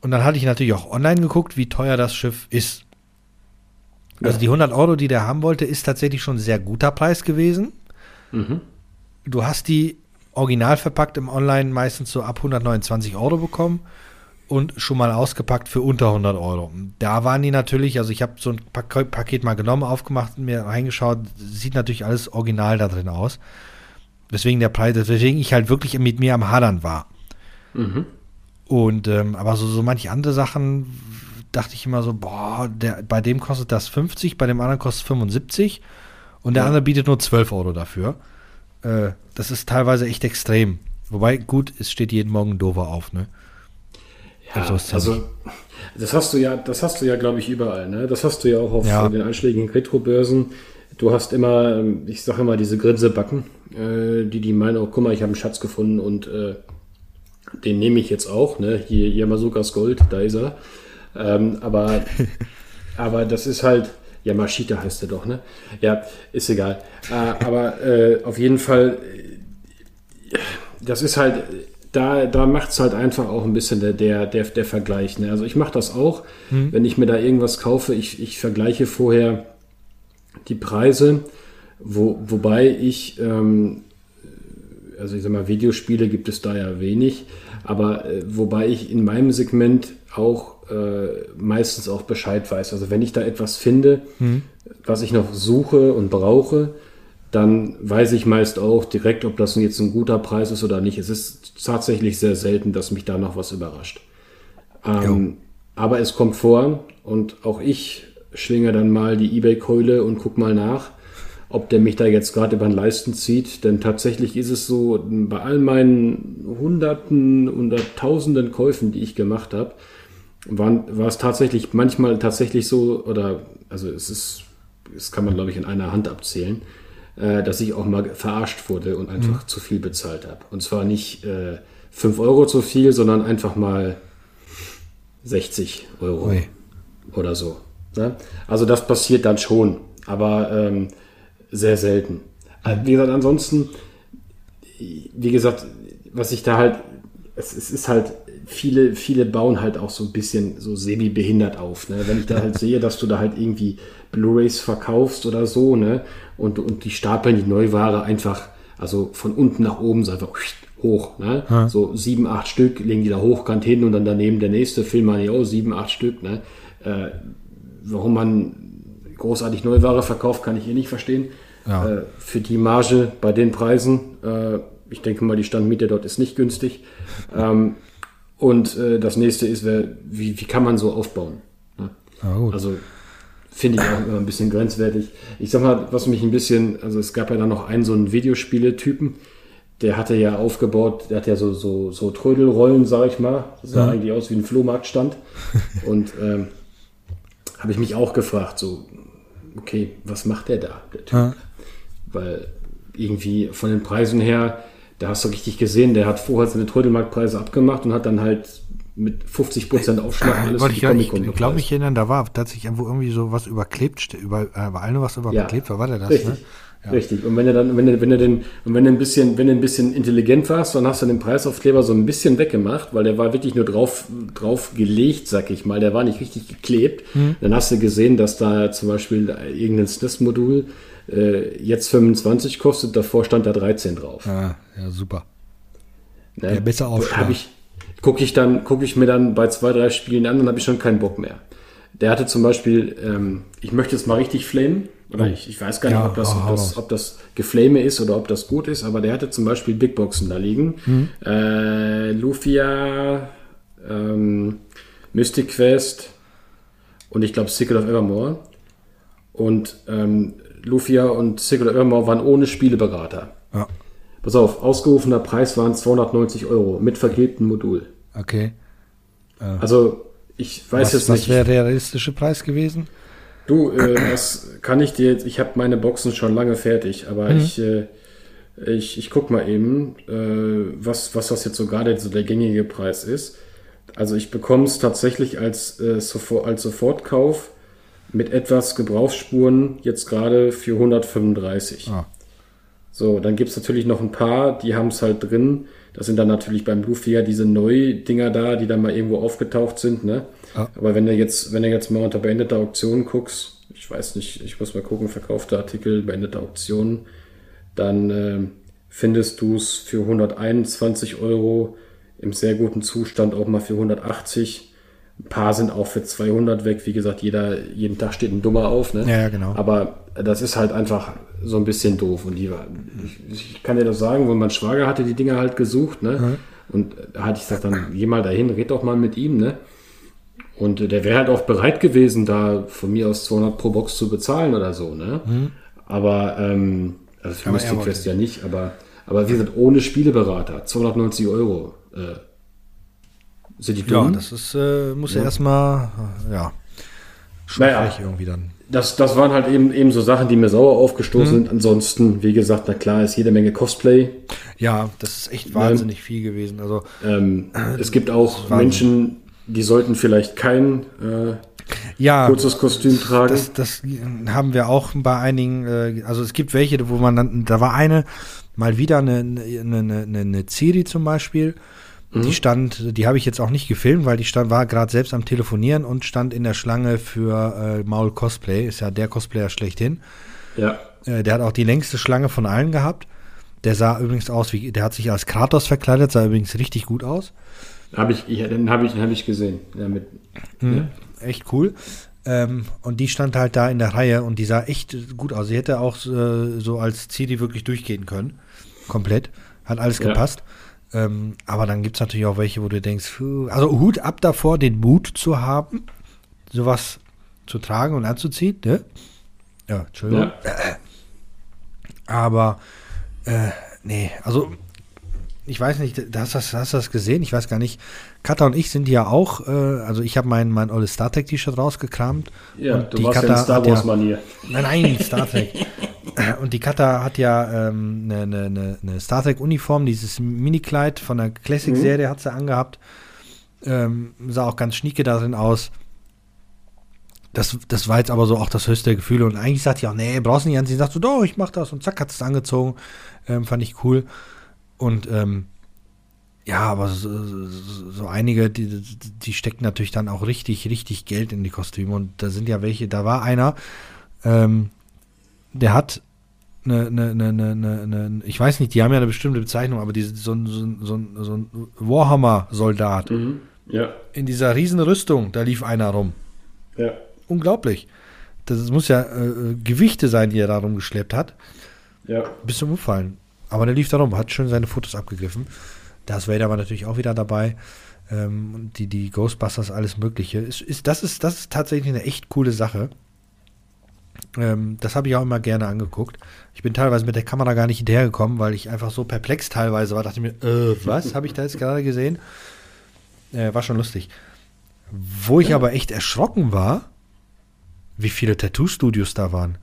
Und dann hatte ich natürlich auch online geguckt, wie teuer das Schiff ist. Also ja. die 100 Euro, die der haben wollte, ist tatsächlich schon ein sehr guter Preis gewesen. Mhm. Du hast die original verpackt im Online meistens so ab 129 Euro bekommen und schon mal ausgepackt für unter 100 Euro. Da waren die natürlich, also ich habe so ein Paket mal genommen, aufgemacht und mir reingeschaut, sieht natürlich alles original da drin aus. Weswegen der Preis, weswegen ich halt wirklich mit mir am Hadern war. Mhm. Und, ähm, aber so, so manche andere Sachen dachte ich immer so, boah, der, bei dem kostet das 50, bei dem anderen kostet 75 und der ja. andere bietet nur 12 Euro dafür. Äh, das ist teilweise echt extrem. Wobei, gut, es steht jeden Morgen Dover auf, ne? Ja, also, also das hast du ja, das hast du ja, glaube ich, überall. Ne? Das hast du ja auch auf ja. den einschlägigen Retro-Börsen. Du hast immer, ich sage immer, diese Grinsebacken, äh, die die meinen, oh, guck mal, ich habe einen Schatz gefunden und äh, den nehme ich jetzt auch. Ne? Hier Yamasukas Gold, da ist er. Ähm, aber, aber das ist halt, Yamashita heißt er doch, ne? Ja, ist egal. Äh, aber äh, auf jeden Fall, äh, das ist halt da, da macht es halt einfach auch ein bisschen der, der, der, der Vergleich. Ne? Also ich mache das auch, mhm. wenn ich mir da irgendwas kaufe, ich, ich vergleiche vorher die Preise, wo, wobei ich, ähm, also ich sag mal, Videospiele gibt es da ja wenig, aber äh, wobei ich in meinem Segment auch äh, meistens auch Bescheid weiß. Also wenn ich da etwas finde, mhm. was ich noch suche und brauche, dann weiß ich meist auch direkt, ob das jetzt ein guter Preis ist oder nicht. Es ist tatsächlich sehr selten, dass mich da noch was überrascht. Ähm, aber es kommt vor und auch ich schwinge dann mal die Ebay-Keule und guck mal nach, ob der mich da jetzt gerade über den Leisten zieht. Denn tatsächlich ist es so, bei all meinen Hunderten oder Tausenden Käufen, die ich gemacht habe, war es tatsächlich manchmal tatsächlich so, oder also es ist, das kann man glaube ich in einer Hand abzählen, äh, dass ich auch mal verarscht wurde und einfach mhm. zu viel bezahlt habe. Und zwar nicht äh, 5 Euro zu viel, sondern einfach mal 60 Euro Ui. oder so. Ne? Also das passiert dann schon, aber ähm, sehr selten. Mhm. Wie gesagt, ansonsten, wie gesagt, was ich da halt, es, es ist halt viele, viele bauen halt auch so ein bisschen so semi-behindert auf. Ne? Wenn ich da halt sehe, dass du da halt irgendwie Blu-rays verkaufst oder so, ne? Und, und die stapeln die Neuware einfach, also von unten nach oben so einfach hoch, ne? Ja. So sieben, acht Stück legen die da hochkant hin und dann daneben der nächste Film ja auch sieben, acht Stück, ne? Äh, warum man großartig Neuware verkauft, kann ich hier nicht verstehen. Ja. Äh, für die Marge bei den Preisen, äh, ich denke mal, die Standmiete dort ist nicht günstig. Ähm, und äh, das nächste ist, wie, wie kann man so aufbauen? Ne? Ah, also finde ich auch immer ein bisschen grenzwertig. Ich sag mal, was mich ein bisschen, also es gab ja dann noch einen so einen Videospiele-Typen, der hatte ja aufgebaut, der hat ja so, so, so Trödelrollen, sag ich mal. Das sah ja. eigentlich aus wie ein Flohmarktstand. Und ähm, habe ich mich auch gefragt, so, okay, was macht der da, der Typ? Ja. Weil irgendwie von den Preisen her, da hast du richtig gesehen, der hat vorher seine Trödelmarktpreise abgemacht und hat dann halt mit 50 Prozent Aufschlag alles Wollte ich, ich glaube mich erinnern, da war tatsächlich irgendwo irgendwie so was überklebt, über, äh, bei was überklebt ja, war, war der das, richtig. ne? Ja. Richtig. Und wenn du dann, wenn du, wenn du den, und wenn du ein bisschen, wenn du ein bisschen intelligent warst, dann hast du den Preisaufkleber so ein bisschen weggemacht, weil der war wirklich nur drauf, drauf gelegt, sag ich mal. Der war nicht richtig geklebt. Mhm. Dann hast du gesehen, dass da zum Beispiel irgendein SNES-Modul äh, jetzt 25 kostet, davor stand da 13 drauf. Ah, ja, super. Ne? Ja, besser Aufschlag. ich, gucke ich dann, gucke ich mir dann bei zwei, drei Spielen an, dann habe ich schon keinen Bock mehr. Der hatte zum Beispiel, ähm, ich möchte jetzt mal richtig flamen, oder oh. ich, ich weiß gar nicht, ja, ob, das, ob, das, ob das Geflame ist oder ob das gut ist, aber der hatte zum Beispiel Big Boxen da liegen. Mhm. Äh, Lufia, ähm, Mystic Quest und ich glaube Secret of Evermore. Und ähm, Lufia und of Evermore waren ohne Spieleberater. Ja. Pass auf, ausgerufener Preis waren 290 Euro mit verklebtem Modul. Okay. Äh, also ich weiß was, jetzt nicht. Was wäre der realistische Preis gewesen? Du, äh, das kann ich dir jetzt, ich habe meine Boxen schon lange fertig, aber mhm. ich, äh, ich, ich guck mal eben, äh, was, was das jetzt so gerade so der gängige Preis ist. Also ich bekomme es tatsächlich als, äh, sofort, als Sofortkauf mit etwas Gebrauchsspuren jetzt gerade für 135. Ah. So, dann gibt es natürlich noch ein paar, die haben es halt drin. Das sind dann natürlich beim Bluefear diese Neu-Dinger da, die dann mal irgendwo aufgetaucht sind, ne? Ah. Aber wenn du jetzt, wenn du jetzt mal unter beendeter Auktion guckst, ich weiß nicht, ich muss mal gucken, verkaufte Artikel, beendete Auktion, dann äh, findest du es für 121 Euro im sehr guten Zustand auch mal für 180. Ein paar sind auch für 200 weg. Wie gesagt, jeder, jeden Tag steht ein Dummer auf. Ne? Ja, genau. Aber das ist halt einfach so ein bisschen doof. Und die, ich, ich kann dir das sagen, wo mein Schwager hatte die Dinger halt gesucht. Ne? Mhm. Und da hatte ich gesagt, dann geh mal dahin, red doch mal mit ihm. Ne? Und der wäre halt auch bereit gewesen, da von mir aus 200 pro Box zu bezahlen oder so. Ne? Mhm. Aber, ähm, also für Mystic Quest ja nicht, aber, aber wie gesagt, ohne Spieleberater, 290 Euro. Äh, sind die dumm? Ja, das ist, äh, muss ja, ja erstmal, ja, naja, irgendwie dann. Das, das waren halt eben, eben so Sachen, die mir sauer aufgestoßen mhm. sind. Ansonsten, wie gesagt, na klar, ist jede Menge Cosplay. Ja, das ist echt wahnsinnig ähm, viel gewesen. Also, ähm, es gibt auch Menschen, die sollten vielleicht kein äh, ja, kurzes Kostüm tragen. Das, das haben wir auch bei einigen, äh, also es gibt welche, wo man dann, da war eine, mal wieder eine, eine, eine, eine Ciri zum Beispiel, Mhm. Die stand, die habe ich jetzt auch nicht gefilmt, weil die stand, war gerade selbst am Telefonieren und stand in der Schlange für äh, Maul Cosplay. Ist ja der Cosplayer schlechthin. Ja. Äh, der hat auch die längste Schlange von allen gehabt. Der sah übrigens aus wie, der hat sich als Kratos verkleidet, sah übrigens richtig gut aus. Habe ich, ja, den habe ich, hab ich gesehen. Ja, mit, mhm, ja. Echt cool. Ähm, und die stand halt da in der Reihe und die sah echt gut aus. Sie hätte auch äh, so als Ciri wirklich durchgehen können. Komplett. Hat alles ja. gepasst. Ähm, aber dann gibt es natürlich auch welche, wo du denkst, also Hut ab davor, den Mut zu haben, sowas zu tragen und anzuziehen, ne? Ja, Entschuldigung. Ja. Aber, äh, nee, also ich weiß nicht, hast du das, hast das gesehen? Ich weiß gar nicht. Kata und ich sind ja auch, äh, also ich habe mein, mein olles Star Trek T-Shirt rausgekramt. Ja, und du die warst Kata ja in Star Wars Manier. Ja, nein, nein, Star Trek. und die Kata hat ja ähm, eine, eine, eine Star Trek Uniform, dieses Mini-Kleid von der Classic-Serie mhm. hat sie angehabt. Ähm, sah auch ganz schnieke darin aus. Das, das war jetzt aber so auch das höchste Gefühl. Und eigentlich sagt die auch, nee, brauchst du nicht an. Sie sagt so, doch, ich mach das. Und zack, hat es angezogen. Ähm, fand ich cool. Und ähm, ja, aber so, so, einige, die, die stecken natürlich dann auch richtig, richtig Geld in die Kostüme. Und da sind ja welche, da war einer, ähm, der hat eine, eine, eine, eine, ich weiß nicht, die haben ja eine bestimmte Bezeichnung, aber diese, so, so, so, so ein Warhammer-Soldat mhm, ja. in dieser riesen Rüstung, da lief einer rum. Ja. Unglaublich. Das muss ja äh, Gewichte sein, die er da rumgeschleppt hat. Ja. Bis zum Umfallen. Aber der lief da rum, hat schön seine Fotos abgegriffen. Das Vader war natürlich auch wieder dabei. Ähm, die, die Ghostbusters, alles Mögliche. Ist, ist, das, ist, das ist tatsächlich eine echt coole Sache. Ähm, das habe ich auch immer gerne angeguckt. Ich bin teilweise mit der Kamera gar nicht hinterhergekommen, weil ich einfach so perplex teilweise war. Dachte mir, äh, was habe ich da jetzt gerade gesehen? Äh, war schon lustig. Wo ich ja. aber echt erschrocken war, wie viele Tattoo-Studios da waren.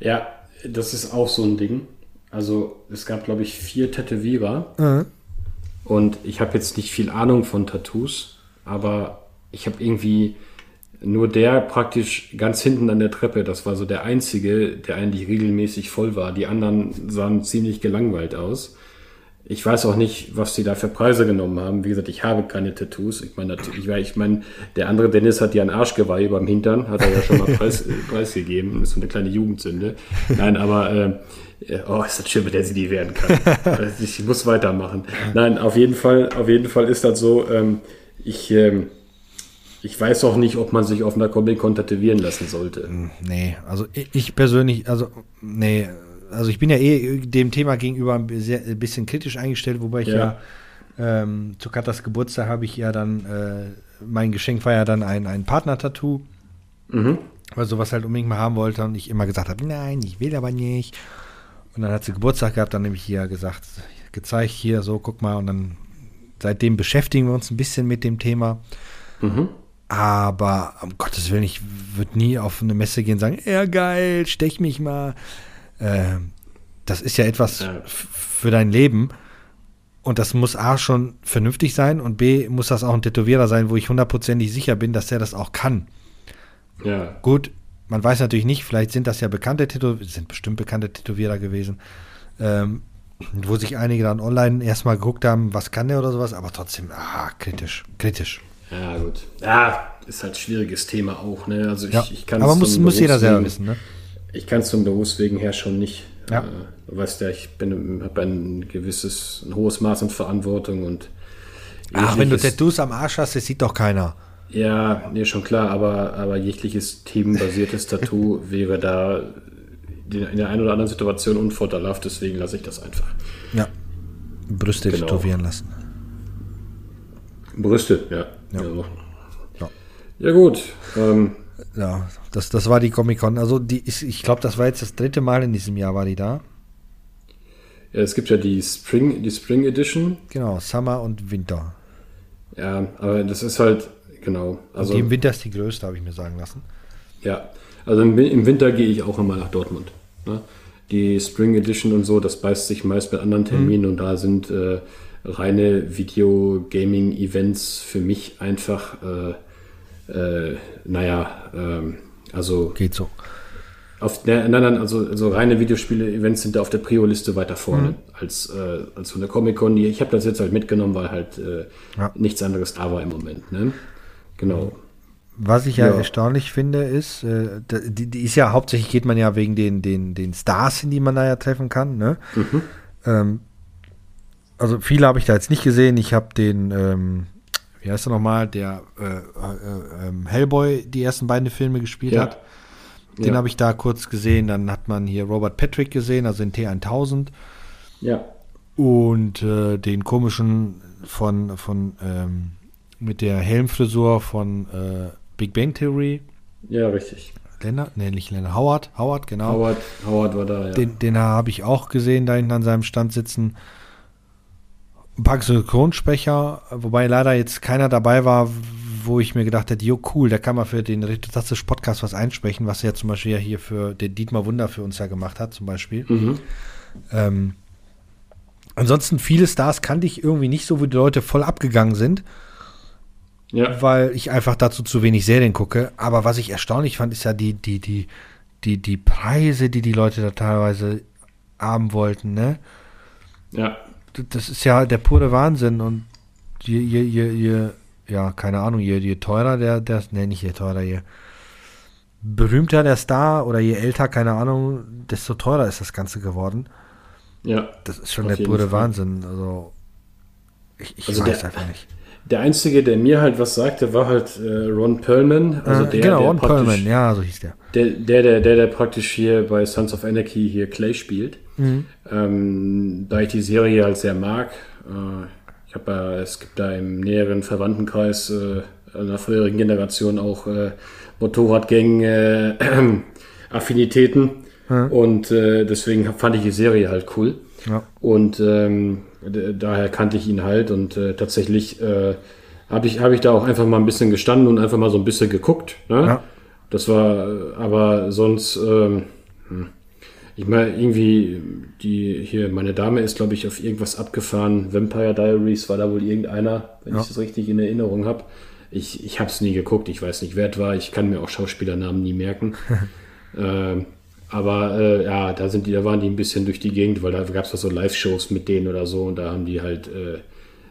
Ja, das ist auch so ein Ding. Also es gab, glaube ich, vier Tätowierer. Mhm. Und ich habe jetzt nicht viel Ahnung von Tattoos, aber ich habe irgendwie nur der praktisch ganz hinten an der Treppe, das war so der einzige, der eigentlich regelmäßig voll war. Die anderen sahen ziemlich gelangweilt aus. Ich weiß auch nicht, was sie da für Preise genommen haben. Wie gesagt, ich habe keine Tattoos. Ich meine, natürlich, ich meine, der andere Dennis hat ja ein Arschgeweih beim Hintern, hat er ja schon mal Preis, preisgegeben. Das ist so eine kleine Jugendsünde. Nein, aber äh, oh, ist das schön, mit der sie die werden kann. ich muss weitermachen. Nein, auf jeden Fall, auf jeden Fall ist das so. Ähm, ich ähm, ich weiß auch nicht, ob man sich auf einer Comic-Con tätowieren lassen sollte. Hm, nee, also ich persönlich, also nee, also ich bin ja eh dem Thema gegenüber ein, bisschen kritisch eingestellt, wobei ich ja, ja ähm, zu Katas Geburtstag habe ich ja dann, äh, mein Geschenk war ja dann ein, ein Partner-Tattoo, mhm. weil sowas halt unbedingt mal haben wollte und ich immer gesagt habe, nein, ich will aber nicht. Und dann hat sie Geburtstag gehabt, dann nämlich hier gesagt, gezeigt hier, so, guck mal, und dann seitdem beschäftigen wir uns ein bisschen mit dem Thema. Mhm. Aber um Gottes Willen, ich würde nie auf eine Messe gehen und sagen, ja geil, stech mich mal. Äh, das ist ja etwas ja. für dein Leben. Und das muss A schon vernünftig sein und B muss das auch ein Tätowierer sein, wo ich hundertprozentig sicher bin, dass der das auch kann. Ja. Gut, man weiß natürlich nicht, vielleicht sind das ja bekannte Tätowierer, sind bestimmt bekannte Tätowierer gewesen, ähm, wo sich einige dann online erstmal geguckt haben, was kann der oder sowas, aber trotzdem, ah, kritisch, kritisch. Ja, gut. Ja, ist halt ein schwieriges Thema auch, ne? Also ich, ja, ich kann Aber muss, muss jeder selber wissen, ne? Ich kann es zum Berufswegen her schon nicht. Ja. Äh, du weißt ja, ich habe ein gewisses, ein hohes Maß an Verantwortung und. Ach, wenn du Tattoos am Arsch hast, das sieht doch keiner. Ja, nee, schon klar, aber, aber jegliches themenbasiertes Tattoo wäre da in der einen oder anderen Situation unvorteilhaft, deswegen lasse ich das einfach. Ja. Brüste genau. tätowieren lassen. Brüste, ja. Ja, ja. ja gut. Ähm, ja, das, das war die Comic-Con. Also die ist, ich glaube, das war jetzt das dritte Mal in diesem Jahr, war die da. Ja, es gibt ja die Spring, die Spring Edition. Genau, Summer und Winter. Ja, aber das ist halt, genau. Also, und die im Winter ist die größte, habe ich mir sagen lassen. Ja, also im, im Winter gehe ich auch immer nach Dortmund. Ne? Die Spring Edition und so, das beißt sich meist mit anderen Terminen mhm. und da sind äh, reine Video-Gaming-Events für mich einfach, äh, äh, naja, ähm, also. Geht so. Auf, nein, nein, also, also reine Videospiele-Events sind da auf der Prio-Liste weiter vorne mhm. als, äh, als von der Comic-Con. Ich habe das jetzt halt mitgenommen, weil halt äh, ja. nichts anderes da war im Moment. Ne? Genau. Was ich ja, ja, erstaunlich finde, ist, äh, die, die, ist ja hauptsächlich geht man ja wegen den, den, den Stars, in die man da ja treffen kann. Ne? Mhm. Ähm, also viele habe ich da jetzt nicht gesehen. Ich habe den, ähm, wie heißt er nochmal, der äh, äh, äh, Hellboy die ersten beiden Filme gespielt ja. hat. Den ja. habe ich da kurz gesehen. Dann hat man hier Robert Patrick gesehen, also den T1000. Ja. Und äh, den komischen von, von ähm, mit der Helmfrisur von äh, Big Bang Theory. Ja, richtig. Lennart, nee, nicht Lennart, Howard, Howard, genau. Howard, Howard war da, ja. Den, den habe ich auch gesehen, da hinten an seinem Stand sitzen ein paar Synchronsprecher, wobei leider jetzt keiner dabei war, wo ich mir gedacht hätte, jo cool, da kann man für den Retotastisch Podcast was einsprechen, was er zum Beispiel ja hier für den Dietmar Wunder für uns ja gemacht hat, zum Beispiel. Mhm. Ähm, ansonsten viele Stars kannte ich irgendwie nicht so, wo die Leute voll abgegangen sind. Ja. Weil ich einfach dazu zu wenig Serien gucke. Aber was ich erstaunlich fand, ist ja die, die, die, die, die Preise, die die Leute da teilweise haben wollten, ne? Ja das ist ja der pure Wahnsinn und je, je, je, je ja, keine Ahnung, je, je teurer der, der, ne, nicht je teurer, je berühmter der Star oder je älter, keine Ahnung, desto teurer ist das Ganze geworden. Ja. Das ist schon der pure Fall. Wahnsinn. Also, ich, ich also weiß der, einfach nicht. Der einzige, der mir halt was sagte, war halt äh, Ron Perlman. Also der, genau, der Ron Perlman, ja, so hieß der. Der, der, der, der, der praktisch hier bei Sons of Anarchy hier Clay spielt. Mhm. Ähm, da ich die Serie halt sehr mag, äh, ich habe äh, es gibt da im näheren Verwandtenkreis äh, einer früheren Generation auch äh, Motorradgänge, äh, Affinitäten. Hm. Und äh, deswegen fand ich die Serie halt cool. Ja. Und ähm, daher kannte ich ihn halt und äh, tatsächlich äh, habe ich, hab ich da auch einfach mal ein bisschen gestanden und einfach mal so ein bisschen geguckt. Ne? Ja. Das war äh, aber sonst, ähm, hm. ich meine, irgendwie, die hier, meine Dame ist, glaube ich, auf irgendwas abgefahren. Vampire Diaries war da wohl irgendeiner, wenn ja. ich das richtig in Erinnerung habe. Ich, ich habe es nie geguckt, ich weiß nicht, wer es war. Ich kann mir auch Schauspielernamen nie merken. ähm, aber äh, ja, da sind die, da waren die ein bisschen durch die Gegend, weil da gab es so Live-Shows mit denen oder so und da haben die halt äh,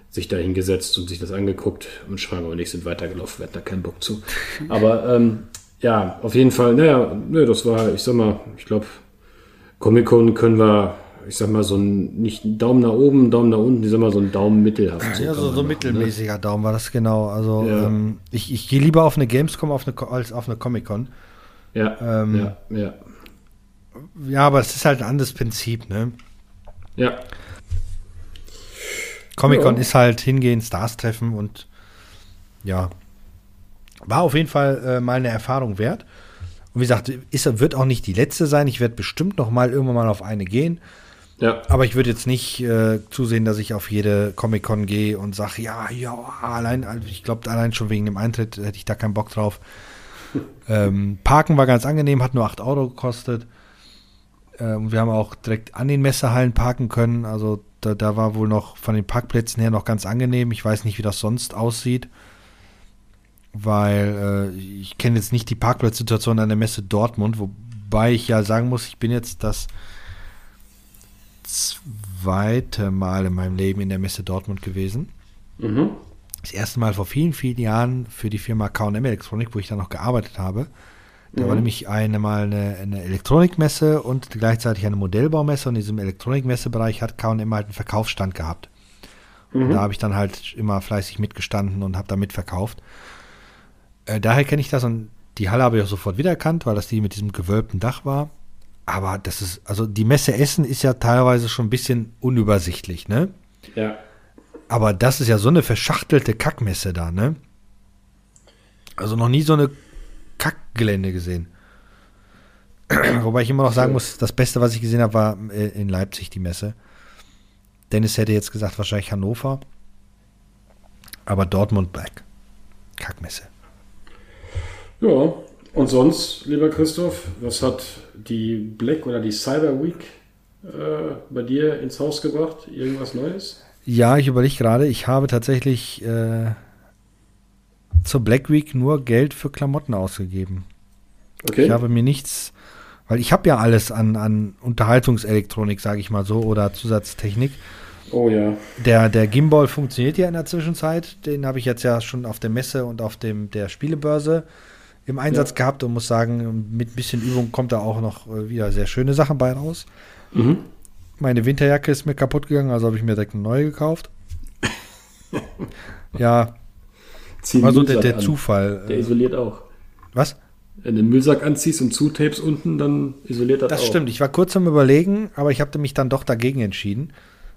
sich da hingesetzt und sich das angeguckt und schwanger und ich sind weitergelaufen, wir hatten da keinen Bock zu. Aber ähm, ja, auf jeden Fall, naja, ne, das war, ich sag mal, ich glaube, Comic-Con können wir, ich sag mal, so ein, nicht einen Daumen nach oben, Daumen nach unten, ich sag mal, so ein Daumen mittelhaft. So ja, so, so machen, mittelmäßiger ne? Daumen war das genau. Also ja. ähm, ich, ich gehe lieber auf eine Gamescom auf eine, als auf eine Comic-Con. Ja, ähm, ja, ja. Ja, aber es ist halt ein anderes Prinzip, ne? Ja. Comic-Con ja. ist halt hingehen, Stars treffen und ja. War auf jeden Fall äh, mal eine Erfahrung wert. Und wie gesagt, ist, wird auch nicht die letzte sein. Ich werde bestimmt noch mal irgendwann mal auf eine gehen. Ja. Aber ich würde jetzt nicht äh, zusehen, dass ich auf jede Comic-Con gehe und sage, ja, ja, allein, also ich glaube, allein schon wegen dem Eintritt hätte ich da keinen Bock drauf. ähm, Parken war ganz angenehm, hat nur 8 Euro gekostet. Ähm, wir haben auch direkt an den Messehallen parken können. Also da, da war wohl noch von den Parkplätzen her noch ganz angenehm. Ich weiß nicht, wie das sonst aussieht. Weil äh, ich kenne jetzt nicht die Parkplatzsituation an der Messe Dortmund, wobei ich ja sagen muss, ich bin jetzt das zweite Mal in meinem Leben in der Messe Dortmund gewesen. Mhm. Das erste Mal vor vielen, vielen Jahren für die Firma KM Elektronik, wo ich da noch gearbeitet habe. Da mhm. war nämlich einmal eine, eine, Elektronikmesse und gleichzeitig eine Modellbaumesse. Und in diesem Elektronikmessebereich hat K&M halt einen Verkaufsstand gehabt. Mhm. Und da habe ich dann halt immer fleißig mitgestanden und habe da mitverkauft. Äh, daher kenne ich das und die Halle habe ich auch sofort wiedererkannt, weil das die mit diesem gewölbten Dach war. Aber das ist, also die Messe Essen ist ja teilweise schon ein bisschen unübersichtlich, ne? Ja. Aber das ist ja so eine verschachtelte Kackmesse da, ne? Also noch nie so eine Kackgelände gesehen. Wobei ich immer noch sagen muss, das Beste, was ich gesehen habe, war äh, in Leipzig die Messe. Dennis hätte jetzt gesagt, wahrscheinlich Hannover. Aber Dortmund Black. Kackmesse. Ja, und sonst, lieber Christoph, was hat die Black oder die Cyber Week äh, bei dir ins Haus gebracht? Irgendwas Neues? Ja, ich überlege gerade, ich habe tatsächlich äh, zur Black Week nur Geld für Klamotten ausgegeben. Okay. Ich habe mir nichts, weil ich habe ja alles an, an Unterhaltungselektronik, sage ich mal so, oder Zusatztechnik. Oh ja. Der, der Gimbal funktioniert ja in der Zwischenzeit. Den habe ich jetzt ja schon auf der Messe und auf dem der Spielebörse im Einsatz ja. gehabt und muss sagen, mit ein bisschen Übung kommt da auch noch äh, wieder sehr schöne Sachen bei raus. Mhm. Meine Winterjacke ist mir kaputt gegangen, also habe ich mir direkt eine neue gekauft. ja, Zieh also der, der Zufall. Der äh, isoliert auch. Was? Wenn du den Müllsack anziehst und zutapes unten, dann isoliert das, das auch. Das stimmt. Ich war kurz am Überlegen, aber ich habe mich dann doch dagegen entschieden,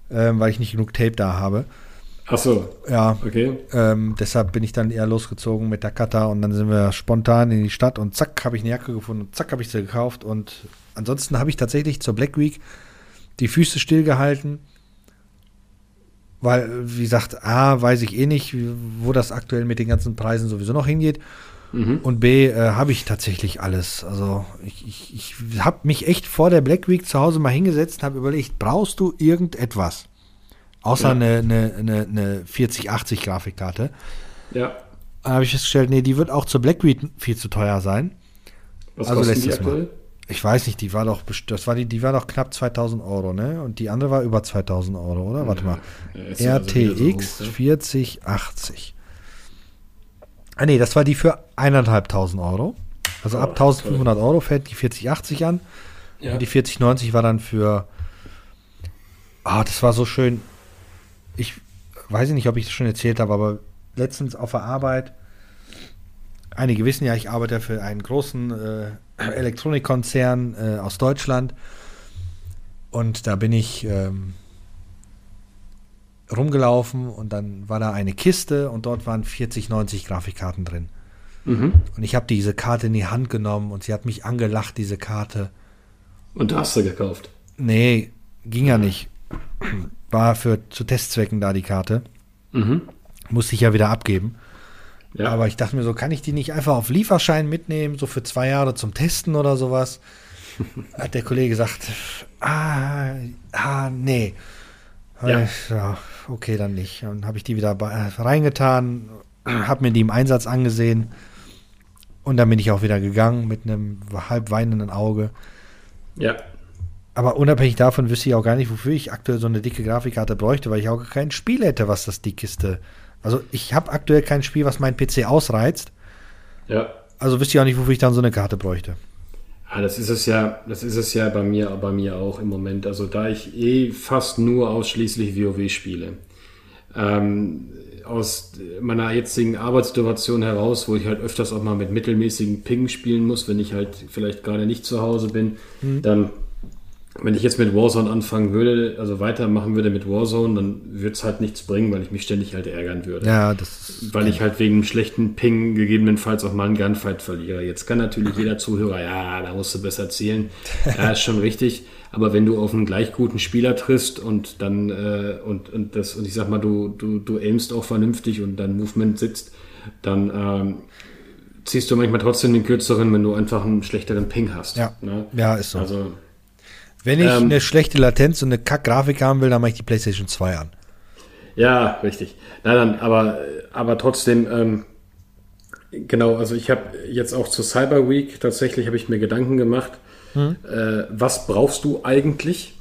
ähm, weil ich nicht genug Tape da habe. Ach so. Ja. Okay. Ähm, deshalb bin ich dann eher losgezogen mit der Kata und dann sind wir spontan in die Stadt und zack, habe ich eine Jacke gefunden und zack, habe ich sie gekauft und ansonsten habe ich tatsächlich zur Black Week die Füße stillgehalten weil, wie gesagt, A, weiß ich eh nicht, wo das aktuell mit den ganzen Preisen sowieso noch hingeht. Mhm. Und B, äh, habe ich tatsächlich alles. Also ich, ich, ich habe mich echt vor der Black Week zu Hause mal hingesetzt und habe überlegt, brauchst du irgendetwas? Außer ja. eine, eine, eine, eine 4080 Grafikkarte. Ja. Dann habe ich festgestellt, nee, die wird auch zur Black Week viel zu teuer sein. Was also kostet die aktuell? Mal. Ich weiß nicht, die war doch, das war die, die war doch knapp 2000 Euro, ne? Und die andere war über 2000 Euro, oder? Warte mal. Ja, RTX also so 4080. Ah, nee, das war die für 1.500 Euro. Also oh, ab 1500 toll. Euro fällt die 4080 an. Ja. Und die 4090 war dann für. Ah, das war so schön. Ich weiß nicht, ob ich das schon erzählt habe, aber letztens auf der Arbeit. Einige wissen ja, ich arbeite für einen großen äh, Elektronikkonzern äh, aus Deutschland. Und da bin ich ähm, rumgelaufen und dann war da eine Kiste und dort waren 40, 90 Grafikkarten drin. Mhm. Und ich habe diese Karte in die Hand genommen und sie hat mich angelacht, diese Karte. Und da hast du gekauft? Nee, ging ja nicht. War für zu Testzwecken da die Karte. Mhm. Musste ich ja wieder abgeben. Ja. Aber ich dachte mir so, kann ich die nicht einfach auf Lieferschein mitnehmen, so für zwei Jahre zum Testen oder sowas? Hat der Kollege gesagt, ah, ah nee. Ja. ja okay, dann nicht. Dann habe ich die wieder äh, reingetan, habe mir die im Einsatz angesehen und dann bin ich auch wieder gegangen mit einem halb weinenden Auge. Ja. Aber unabhängig davon wüsste ich auch gar nicht, wofür ich aktuell so eine dicke Grafikkarte bräuchte, weil ich auch kein Spiel hätte, was das dickeste. Also ich habe aktuell kein Spiel, was mein PC ausreizt. Ja. Also wüsste ich auch nicht, wofür ich dann so eine Karte bräuchte. Ja, das ist es ja, das ist es ja bei mir, bei mir auch im Moment. Also da ich eh fast nur ausschließlich WoW spiele. Ähm, aus meiner jetzigen Arbeitssituation heraus, wo ich halt öfters auch mal mit mittelmäßigen Ping spielen muss, wenn ich halt vielleicht gerade nicht zu Hause bin, mhm. dann wenn ich jetzt mit Warzone anfangen würde, also weitermachen würde mit Warzone, dann würde es halt nichts bringen, weil ich mich ständig halt ärgern würde. Ja, das Weil ich halt wegen schlechten Ping gegebenenfalls auch mal einen Gunfight verliere. Jetzt kann natürlich jeder Zuhörer, ja, da musst du besser zielen. Ja, ist schon richtig. Aber wenn du auf einen gleich guten Spieler triffst und dann, äh, und, und das, und ich sag mal, du, du, du aimst auch vernünftig und dein Movement sitzt, dann, ähm, ziehst du manchmal trotzdem den kürzeren, wenn du einfach einen schlechteren Ping hast. Ja, ne? ja ist so. Also, wenn ich ähm, eine schlechte Latenz und eine Kack-Grafik haben will, dann mache ich die PlayStation 2 an. Ja, richtig. Nein, dann, aber, aber trotzdem, ähm, genau, also ich habe jetzt auch zur Cyber Week tatsächlich habe ich mir Gedanken gemacht, hm. äh, was brauchst du eigentlich?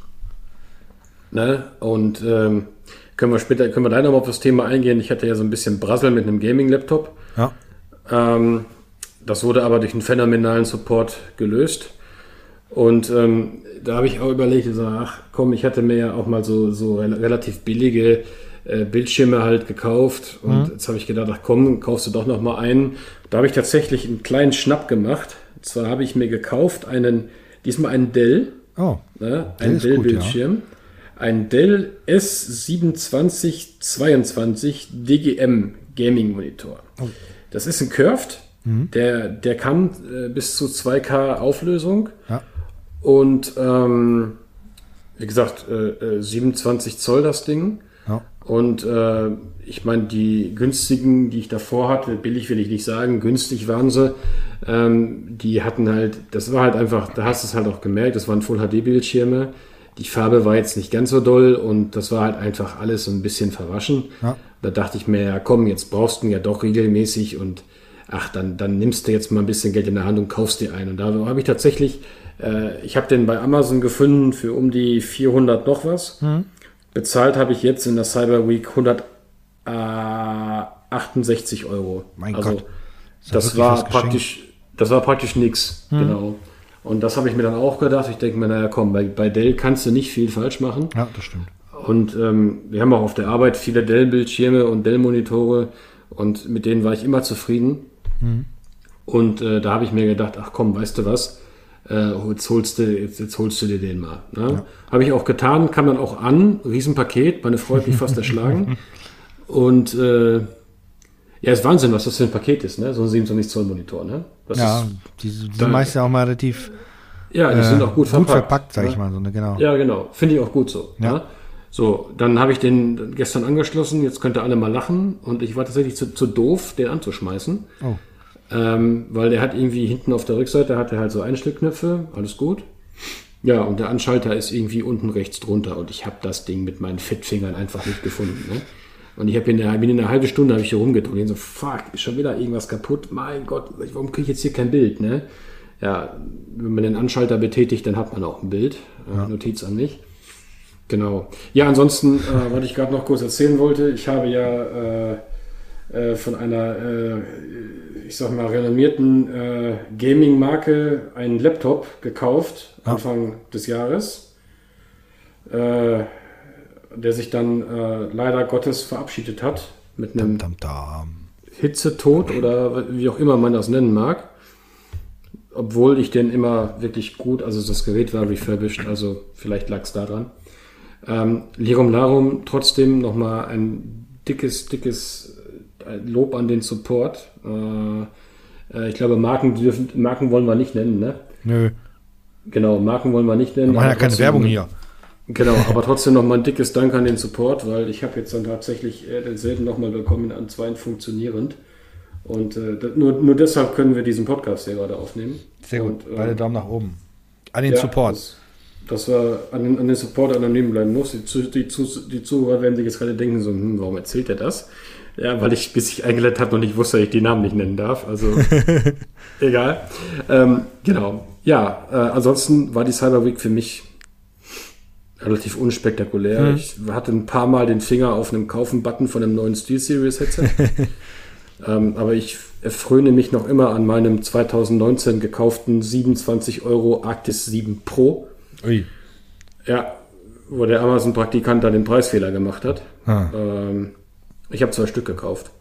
Ne? Und ähm, können wir später, können wir da nochmal auf das Thema eingehen. Ich hatte ja so ein bisschen Brassel mit einem Gaming-Laptop. Ja. Ähm, das wurde aber durch einen phänomenalen Support gelöst. Und ähm, da habe ich auch überlegt, so, ach komm, ich hatte mir ja auch mal so, so relativ billige äh, Bildschirme halt gekauft. Und mhm. jetzt habe ich gedacht, ach komm, kaufst du doch noch mal einen. Da habe ich tatsächlich einen kleinen Schnapp gemacht. Und zwar habe ich mir gekauft einen, diesmal einen Dell. Oh, ne, ein Dell-Bildschirm. Ja. Ein Dell S2722 DGM Gaming Monitor. Oh. Das ist ein Curved. Mhm. Der, der kann äh, bis zu 2K Auflösung. Ja. Und ähm, wie gesagt, äh, 27 äh, Zoll das Ding. Ja. Und äh, ich meine, die günstigen, die ich davor hatte, billig will ich nicht sagen, günstig waren sie. Ähm, die hatten halt, das war halt einfach, da hast du es halt auch gemerkt, das waren Full-HD-Bildschirme. Die Farbe war jetzt nicht ganz so doll und das war halt einfach alles so ein bisschen verwaschen. Ja. Da dachte ich mir, ja komm, jetzt brauchst du ihn ja doch regelmäßig und ach, dann, dann nimmst du jetzt mal ein bisschen Geld in der Hand und kaufst dir einen. Und da habe ich tatsächlich äh, ich habe den bei Amazon gefunden für um die 400 noch was. Mhm. Bezahlt habe ich jetzt in der Cyber Week 168 Euro. Mein also, Gott. Das, das war praktisch, das war praktisch nichts. Mhm. Genau. Und das habe ich mir dann auch gedacht. Ich denke mir, naja, komm, bei, bei Dell kannst du nicht viel falsch machen. Ja, das stimmt. Und ähm, wir haben auch auf der Arbeit viele Dell-Bildschirme und Dell-Monitore und mit denen war ich immer zufrieden. Mhm. Und äh, da habe ich mir gedacht, ach komm, weißt du was? Äh, jetzt, holst du, jetzt, jetzt, holst du dir den mal. Ne? Ja. Habe ich auch getan, kam dann auch an, Riesenpaket, meine Frau hat mich fast erschlagen. Und äh, ja, ist Wahnsinn, was das für ein Paket ist, ne? So ein 27 Zoll Monitor, ne? Das ja, die, die sind meist ja auch mal relativ ja, die äh, sind auch gut verpackt. Gut verpackt, sag ne? ich mal, so, ne? genau. Ja, genau. Finde ich auch gut so. Ja. Ne? So, dann habe ich den gestern angeschlossen, jetzt könnt ihr alle mal lachen und ich war tatsächlich zu, zu doof, den anzuschmeißen. Oh. Ähm, weil der hat irgendwie hinten auf der Rückseite hat er halt so Einstellknöpfe, alles gut. Ja, und der Anschalter ist irgendwie unten rechts drunter und ich habe das Ding mit meinen Fettfingern einfach nicht gefunden. Ne? Und ich habe in der, bin in einer halben Stunde habe ich hier rumgedreht und so, fuck, ist schon wieder irgendwas kaputt. Mein Gott, warum kriege ich jetzt hier kein Bild? Ne? Ja, wenn man den Anschalter betätigt, dann hat man auch ein Bild. Äh, ja. Notiz an mich. Genau. Ja, ansonsten, äh, was ich gerade noch kurz erzählen wollte, ich habe ja äh, äh, von einer, äh, ich sag mal, renommierten äh, Gaming-Marke einen Laptop gekauft, ah. Anfang des Jahres, äh, der sich dann äh, leider Gottes verabschiedet hat mit einem dam, dam, dam. Hitzetod oder wie auch immer man das nennen mag. Obwohl ich den immer wirklich gut, also das Gerät war refurbished, also vielleicht lag es daran. Ähm, Lirum Larum trotzdem nochmal ein dickes, dickes Lob an den Support. Äh, Äh, ich glaube, Marken, dürfen, Marken wollen wir nicht nennen, ne? Nö. Genau, Marken wollen wir nicht nennen. Wir machen ja keine Werbung hier. Genau, aber trotzdem nochmal ein dickes Dank an den Support, weil ich habe jetzt dann tatsächlich äh, denselben nochmal bekommen an zwei funktionierend. Und äh, nur, nur deshalb können wir diesen Podcast hier gerade aufnehmen. Sehr gut, Und, äh, beide Daumen nach oben. An den ja, Support. Das, dass wir an den, an den Support anonym bleiben muss. Die, die, die Zuhörer werden sich jetzt gerade denken, so, hm, warum erzählt er das? Ja, weil ich, bis ich eingeladen habe, noch nicht wusste, dass ich die Namen nicht nennen darf. Also, egal. Ähm, genau. Ja, äh, ansonsten war die Cyber Week für mich relativ unspektakulär. Ich hatte ein paar Mal den Finger auf einem Kaufen-Button von einem neuen SteelSeries Headset. ähm, aber ich erfröne mich noch immer an meinem 2019 gekauften 27 Euro Arctis 7 Pro. Ui. Ja, wo der Amazon-Praktikant da den Preisfehler gemacht hat. Ah. Ähm, ich habe zwei Stück gekauft.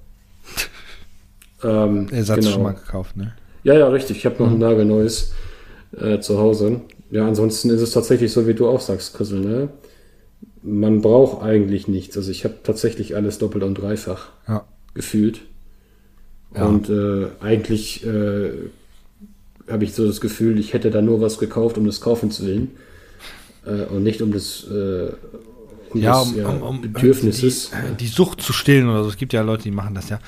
ähm, Ersatz genau. schon mal gekauft, ne? Ja, ja, richtig. Ich habe noch ein nagelneues äh, zu Hause. Ja, ansonsten ist es tatsächlich so, wie du auch sagst, Chrisel, ne? Man braucht eigentlich nichts. Also ich habe tatsächlich alles doppelt und dreifach Ja. gefühlt. Ja. Und äh, eigentlich äh, habe ich so das Gefühl, ich hätte da nur was gekauft um des Kaufens willen äh, und nicht um des, äh, um Ja, um, ja, um, um Bedürfnisses. Die, die Sucht zu stillen oder so. Es gibt ja Leute, die machen das ja.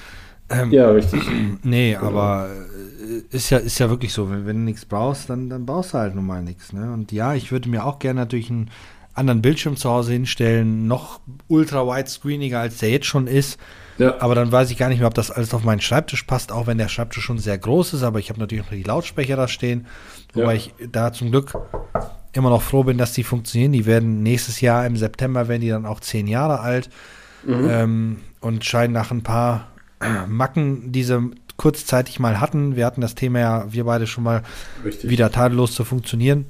Ähm, Ja, richtig. Nee, aber äh, ist ja, ist ja wirklich so. Wenn, wenn du nichts brauchst, dann, dann brauchst du halt nun mal nichts. Ne? Und ja, ich würde mir auch gerne natürlich einen anderen Bildschirm zu Hause hinstellen, noch ultra widescreeniger, als der jetzt schon ist. Ja, Aber dann weiß ich gar nicht mehr, ob das alles auf meinen Schreibtisch passt, auch wenn der Schreibtisch schon sehr groß ist. Aber ich habe natürlich noch die Lautsprecher da stehen. Wobei Ja. ich da zum Glück immer noch froh bin, dass die funktionieren. Die werden nächstes Jahr im September, werden die dann auch zehn Jahre alt. Ähm, und scheinen nach ein paar Macken, die sie kurzzeitig mal hatten. Wir hatten das Thema ja, wir beide schon mal richtig. wieder tadellos zu funktionieren.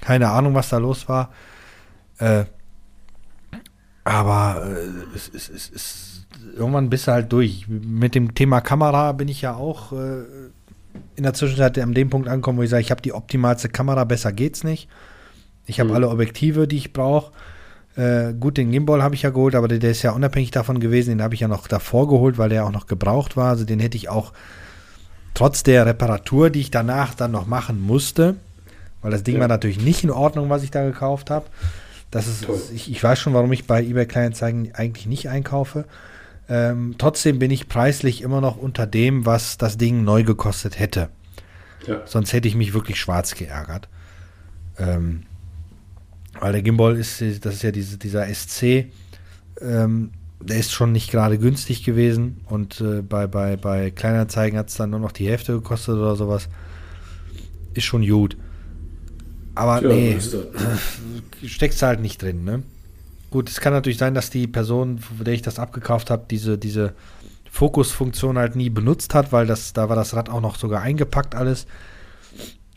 Keine Ahnung, was da los war. Äh, aber äh, es, es, es, es, irgendwann bist du halt durch. Mit dem Thema Kamera bin ich ja auch äh, in der Zwischenzeit an dem Punkt angekommen, wo ich sage, ich habe die optimalste Kamera, besser geht's nicht. Ich habe Mhm. alle Objektive, die ich brauche. Äh, gut, den Gimbal habe ich ja geholt, aber der, der ist ja unabhängig davon gewesen. Den habe ich ja noch davor geholt, weil der auch noch gebraucht war. Also den hätte ich auch trotz der Reparatur, die ich danach dann noch machen musste, weil das Ding Ja. war natürlich nicht in Ordnung, was ich da gekauft habe. Das ist, Toll. ich, ich weiß schon, warum ich bei eBay Kleinanzeigen eigentlich nicht einkaufe. Ähm, trotzdem bin ich preislich immer noch unter dem, was das Ding neu gekostet hätte. Ja. Sonst hätte ich mich wirklich schwarz geärgert. Ähm, weil der Gimbal ist, das ist ja diese, dieser SC, ähm, der ist schon nicht gerade günstig gewesen und äh, bei, bei, bei Kleinanzeigen hat es dann nur noch die Hälfte gekostet oder sowas. Ist schon gut. Aber Ja, nee, das. steckst halt nicht drin, ne? Gut, es kann natürlich sein, dass die Person, von der ich das abgekauft habe, diese, diese Fokusfunktion halt nie benutzt hat, weil das, da war das Rad auch noch sogar eingepackt alles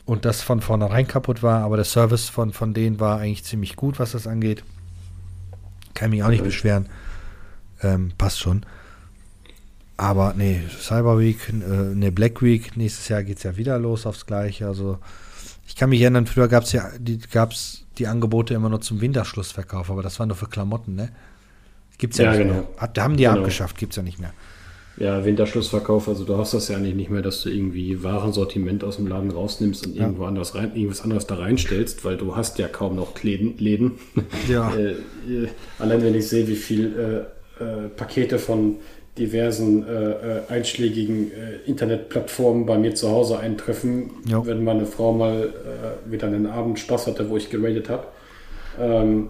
und das von vornherein kaputt war, aber der Service von, von denen war eigentlich ziemlich gut, was das angeht. Kann mich auch nicht beschweren. Ähm, passt schon. Aber nee, Cyber Week, äh, ne Black Week, nächstes Jahr geht es ja wieder los aufs Gleiche. Also ich kann mich erinnern, früher gab es ja die, gab's die Angebote immer nur zum Winterschlussverkauf, aber das war nur für Klamotten, ne? Gibt's ja, Ja, nicht genau. mehr. Hat, haben die ja Genau. abgeschafft, gibt's ja nicht mehr. Ja, Winterschlussverkauf, also du hast das ja eigentlich nicht mehr, dass du irgendwie Warensortiment aus dem Laden rausnimmst und Ja. irgendwo anders rein, irgendwas anderes da reinstellst, weil du hast ja kaum noch Läden. Läden. Ja. äh, äh, allein wenn ich sehe, wie viel äh, äh, Pakete von diversen äh, äh, einschlägigen Internetplattformen bei mir zu Hause eintreffen, Ja. wenn meine Frau mal wieder einen Abend Spaß hatte, wo ich geradet habe. Ähm,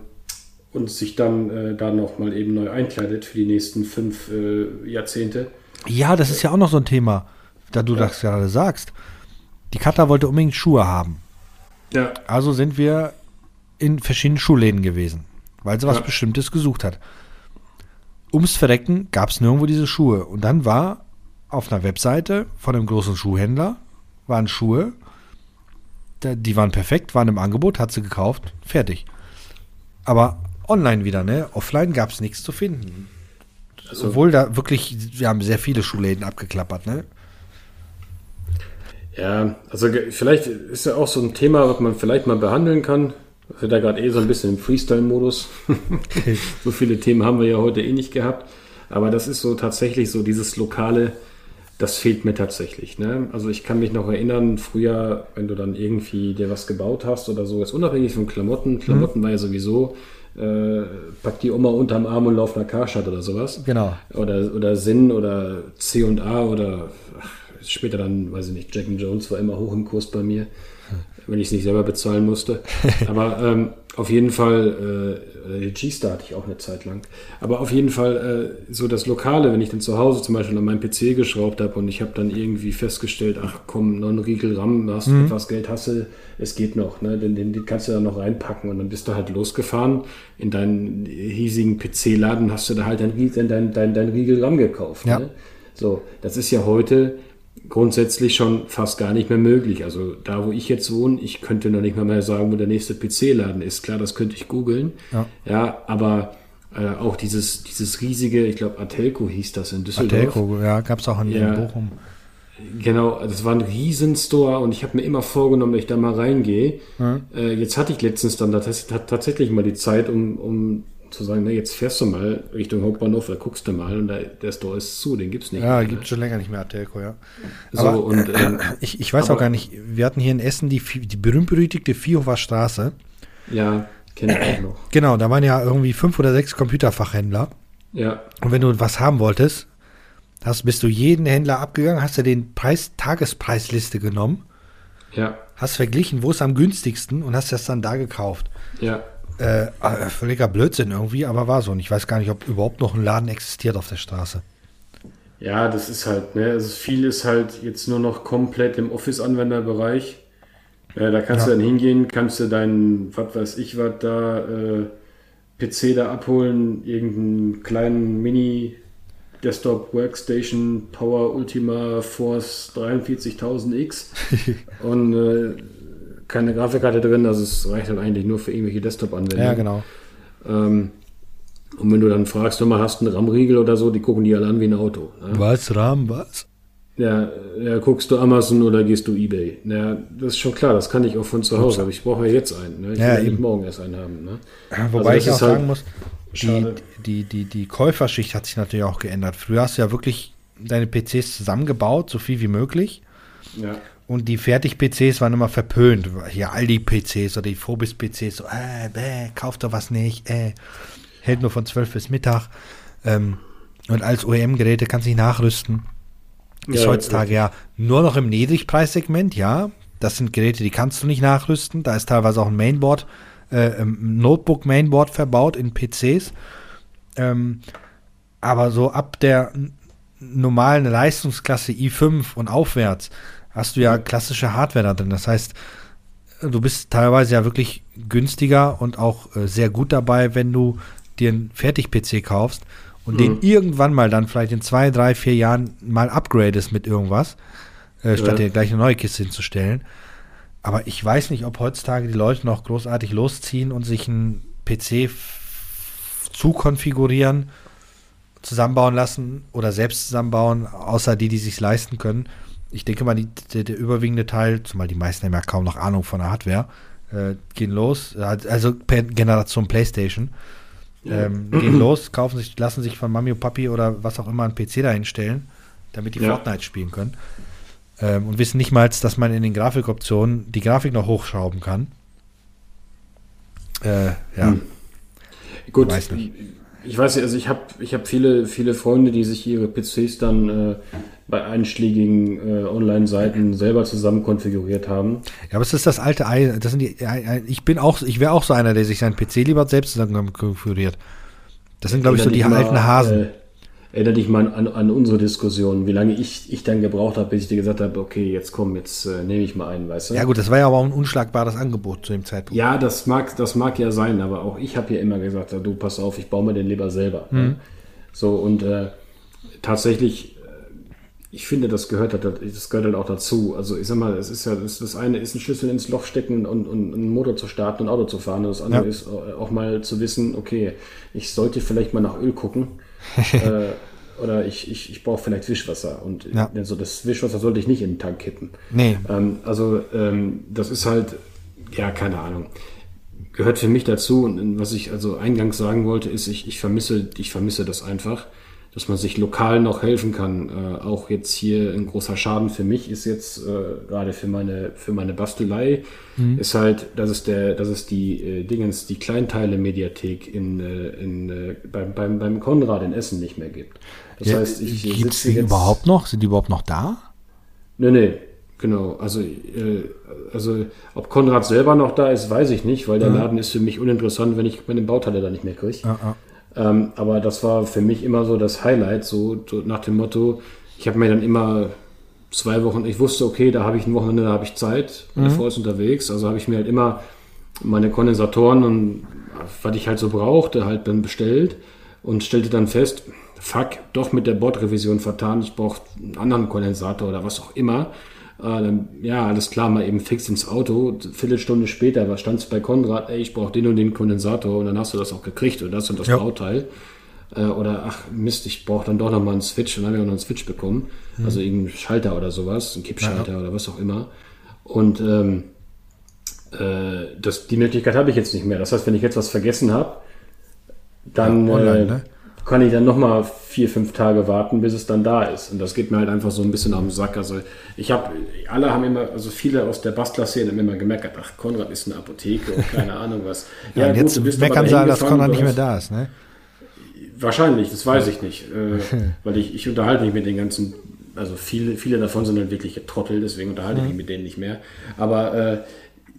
und sich dann äh, da noch mal eben neu einkleidet für die nächsten fünf äh, Jahrzehnte. Ja, das ist ja auch noch so ein Thema, da du das gerade sagst. Die Katha wollte unbedingt Schuhe haben. Ja, Also sind wir in verschiedenen Schuhläden gewesen, weil sie was Ja. Bestimmtes gesucht hat. Ums Verrecken gab es nirgendwo diese Schuhe. Und dann war auf einer Webseite von einem großen Schuhhändler, waren Schuhe, die waren perfekt, waren im Angebot, hat sie gekauft, fertig. Aber online wieder, ne? Offline gab es nichts zu finden. Also- Obwohl da wirklich, wir haben sehr viele Schuhläden abgeklappert, ne? ja, also vielleicht ist ja auch so ein Thema, was man vielleicht mal behandeln kann. Wir sind da gerade eh so ein bisschen im Freestyle-Modus. so viele Themen haben wir ja heute eh nicht gehabt. Aber das ist so tatsächlich so dieses lokale das fehlt mir tatsächlich. Ne? Also ich kann mich noch erinnern, früher, wenn du dann irgendwie dir was gebaut hast oder so, ist unabhängig von Klamotten. Klamotten mhm. war ja sowieso, äh, pack die Oma unterm Arm und lauf nach Karstadt oder sowas. Genau. Oder, oder Sinn oder C und A oder ach, später dann, weiß ich nicht, Jack and Jones war immer hoch im Kurs bei mir wenn ich es nicht selber bezahlen musste. Aber ähm, auf jeden Fall, äh, G-Star hatte ich auch eine Zeit lang. Aber auf jeden Fall äh, so das Lokale, wenn ich dann zu Hause zum Beispiel an meinem PC geschraubt habe und ich habe dann irgendwie festgestellt, ach komm, noch ein Riegel RAM, hast mhm. etwas Geld, hast du, es geht noch, ne? Den, den, den kannst du da noch reinpacken und dann bist du halt losgefahren. In deinen hiesigen PC-Laden hast du da halt dein, dein, dein, dein Riegel RAM gekauft. Ja. Ne? So, das ist ja heute grundsätzlich schon fast gar nicht mehr möglich. Also da, wo ich jetzt wohne, ich könnte noch nicht mal mehr sagen, wo der nächste PC-Laden ist. Klar, das könnte ich googeln. Ja. ja, aber äh, auch dieses, dieses riesige, ich glaube, Atelco hieß das in Düsseldorf. Atelco, ja, gab es auch in, ja, Bochum. Genau, das war ein Riesenstore und ich habe mir immer vorgenommen, dass ich da mal reingehe. Mhm. Äh, jetzt hatte ich letztens dann tatsächlich mal die Zeit, um, um zu sagen, na, jetzt fährst du mal Richtung Hauptbahnhof, da guckst du mal und da, der Store ist zu, den gibt es nicht ja, mehr. Ja, gibt schon länger nicht mehr Atelco, ja. So, aber, und, ähm, ich, ich weiß auch gar nicht, wir hatten hier in Essen die, die berühmt-berüchtigte Viehhofer Straße. Ja, kenne ich auch noch. Genau, da waren ja irgendwie fünf oder sechs Computerfachhändler. Ja. Und wenn du was haben wolltest, hast, bist du jeden Händler abgegangen, hast du den Preis, Tagespreisliste genommen. Ja. Hast verglichen, wo ist am günstigsten und hast das dann da gekauft. Ja. Äh, äh, völliger Blödsinn irgendwie, aber war so. Und ich weiß gar nicht, ob überhaupt noch ein Laden existiert auf der Straße. Ja, das ist halt, ne, also viel ist halt jetzt nur noch komplett im Office-Anwenderbereich. Äh, da kannst ja. du dann hingehen, kannst du deinen, was weiß ich, was da, äh, PC da abholen, irgendeinen kleinen Mini Desktop Workstation Power Ultima Force 43000X und äh, keine Grafikkarte drin, also es reicht halt eigentlich nur für irgendwelche Desktop-Anwendungen. Ja, genau. Ähm, und wenn du dann fragst, mal hast du einen RAM-Riegel oder so, die gucken die alle an wie ein Auto. Ne? Was, RAM, was? Ja, ja, guckst du Amazon oder gehst du Ebay? Ja, das ist schon klar, das kann ich auch von zu Hause, aber ich brauche ja jetzt einen. Ne? Ich ja, will ja morgen erst einen haben. Ne? Wobei also ich auch halt sagen muss, die, die, die, die Käuferschicht hat sich natürlich auch geändert. Früher hast du ja wirklich deine PCs zusammengebaut, so viel wie möglich. Ja. Und die Fertig-PCs waren immer verpönt. Hier Aldi-PCs oder die Phobis-PCs, so, äh, bäh, kauft doch was nicht, äh, hält nur von 12 bis Mittag. Ähm, und als OEM-Geräte kannst du nicht nachrüsten. Ist ja, heutzutage ja nur noch im Niedrigpreissegment, ja. Das sind Geräte, die kannst du nicht nachrüsten. Da ist teilweise auch ein Mainboard, äh, ein Notebook-Mainboard verbaut in PCs. Ähm, aber so ab der normalen Leistungsklasse i5 und aufwärts hast du ja klassische Hardware da drin. Das heißt, du bist teilweise ja wirklich günstiger und auch äh, sehr gut dabei, wenn du dir einen Fertig-PC kaufst und mhm. den irgendwann mal dann vielleicht in zwei, drei, vier Jahren mal upgradest mit irgendwas, äh, statt ja. dir gleich eine neue Kiste hinzustellen. Aber ich weiß nicht, ob heutzutage die Leute noch großartig losziehen und sich einen PC zu konfigurieren, zusammenbauen lassen oder selbst zusammenbauen, außer die, die sich leisten können ich denke mal, die, der, der, überwiegende Teil, zumal die meisten haben ja kaum noch Ahnung von der Hardware, äh, gehen los, also per Generation PlayStation, ähm, gehen los, kaufen sich, lassen sich von Mami und Papi oder was auch immer einen PC dahinstellen, damit die ja. Fortnite spielen können. Ähm, und wissen nicht mal, dass man in den Grafikoptionen die Grafik noch hochschrauben kann. Äh, ja. Hm. Gut, weiß nicht. ich weiß nicht, also ich habe ich hab viele, viele Freunde, die sich ihre PCs dann äh, bei einschlägigen äh, Online-Seiten selber zusammen konfiguriert haben. Ja, aber es ist das alte Ei. Das sind die, ich bin auch, ich wäre auch so einer, der sich seinen PC lieber selbst zusammen konfiguriert. Das sind, glaube ich, so die alten mal, Hasen. Äh, erinnere dich mal an, an, unsere Diskussion, wie lange ich, ich dann gebraucht habe, bis ich dir gesagt habe, okay, jetzt komm, jetzt äh, nehme ich mal einen, weißt du? Ja gut, das war ja aber auch ein unschlagbares Angebot zu dem Zeitpunkt. Ja, das mag, das mag ja sein, aber auch ich habe ja immer gesagt, du pass auf, ich baue mir den lieber selber. Mhm. So und äh, tatsächlich ich finde, das gehört, halt, das gehört halt auch dazu. Also ich sag mal, es ist ja, das, das eine ist ein Schlüssel ins Loch stecken und, und einen Motor zu starten und ein Auto zu fahren. Und das andere ja. ist äh, auch mal zu wissen, okay, ich sollte vielleicht mal nach Öl gucken. äh, oder ich, ich, ich brauche vielleicht Wischwasser. Und ja. also das Wischwasser sollte ich nicht in den Tank kippen. Nee. Ähm, also ähm, das ist halt, ja, keine Ahnung. Gehört für mich dazu. Und was ich also eingangs sagen wollte, ist, ich, ich vermisse, ich vermisse das einfach dass man sich lokal noch helfen kann. Äh, auch jetzt hier ein großer Schaden für mich ist jetzt äh, gerade für meine für meine Bastelei mhm. ist halt, dass es der, dass es die äh, Dingens, die Kleinteile-Mediathek in, äh, in äh, beim, beim, beim Konrad in Essen nicht mehr gibt. Das ja, heißt, ich sitze jetzt überhaupt noch? Sind die überhaupt noch da? Nee, nee, genau. Also, äh, also ob Konrad selber noch da ist, weiß ich nicht, weil der mhm. Laden ist für mich uninteressant, wenn ich meine Bauteile da nicht mehr kriege. Ah, ah. Ähm, aber das war für mich immer so das Highlight, so, so nach dem Motto, ich habe mir dann immer zwei Wochen, ich wusste, okay, da habe ich ein Wochenende, da habe ich Zeit, meine mhm. Frau ist unterwegs, also habe ich mir halt immer meine Kondensatoren und was ich halt so brauchte, halt dann bestellt und stellte dann fest, fuck, doch mit der Bordrevision vertan, ich brauche einen anderen Kondensator oder was auch immer. Äh, dann, ja, alles klar, mal eben fix ins Auto. Viertelstunde später, was stand es bei Konrad? Ey, ich brauche den und den Kondensator und dann hast du das auch gekriegt und das und das ja. Bauteil. Äh, oder ach Mist, ich brauche dann doch nochmal einen Switch und dann habe ich auch noch einen Switch bekommen. Mhm. Also irgendeinen Schalter oder sowas, einen Kippschalter ja. oder was auch immer. Und ähm, äh, das, die Möglichkeit habe ich jetzt nicht mehr. Das heißt, wenn ich jetzt was vergessen habe, dann ja, online, äh, ne? Kann ich dann nochmal vier, fünf Tage warten, bis es dann da ist. Und das geht mir halt einfach so ein bisschen auf den Sack. Also ich habe, alle haben immer, also viele aus der Bastler-Szene haben immer gemerkt, ach, Konrad ist eine Apotheke und keine Ahnung was. Ja, ja gut, jetzt du bist meckern sie, dass Konrad nicht mehr da ist, ne? Wahrscheinlich, das weiß ich nicht. Äh, weil ich, ich unterhalte mich mit den ganzen, also viele, viele davon sind halt wirklich Trottel, deswegen unterhalte ich mhm. mich mit denen nicht mehr. Aber äh,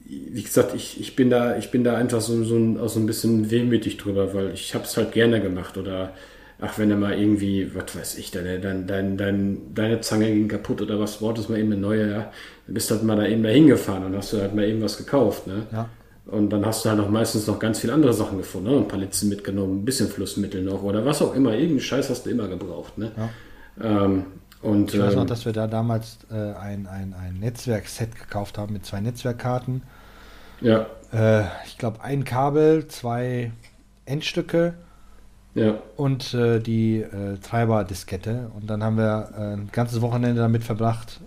wie gesagt, ich, ich bin da, ich bin da einfach so, so, ein, auch so ein bisschen wehmütig drüber, weil ich habe es halt gerne gemacht oder ach, wenn er mal irgendwie, was weiß ich, deine, deine, deine, deine, deine Zange ging kaputt oder was, brauchst mal eben eine neue, ja, dann bist du halt mal da eben da hingefahren und hast du halt mal eben was gekauft, ne? Ja. Und dann hast du halt auch meistens noch ganz viele andere Sachen gefunden, ne? ein paar Litzen mitgenommen, ein bisschen Flussmittel noch oder was auch immer, irgendeinen Scheiß hast du immer gebraucht, ne? Ja. Ähm, und, ich weiß noch, ähm, dass wir da damals äh, ein, ein, ein Netzwerkset gekauft haben mit zwei Netzwerkkarten ja. Äh, ich glaube, ein Kabel, zwei Endstücke ja. und äh, die äh, Treiberdiskette. Und dann haben wir äh, ein ganzes Wochenende damit verbracht,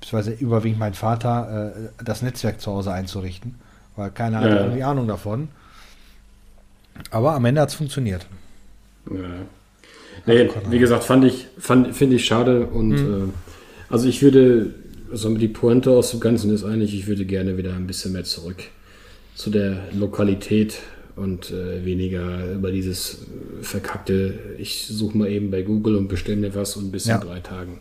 beziehungsweise überwiegend mein Vater, äh, das Netzwerk zu Hause einzurichten. Weil keiner hatte ja. irgendwie Ahnung davon. Aber am Ende hat es funktioniert. Ja. Nee, wie gesagt, fand ich, fand, finde ich schade und mhm. äh, also ich würde also die Pointe aus dem Ganzen ist eigentlich, ich würde gerne wieder ein bisschen mehr zurück zu der Lokalität und äh, weniger über dieses äh, verkackte, ich suche mal eben bei Google und bestelle mir was und bis ja. in drei Tagen.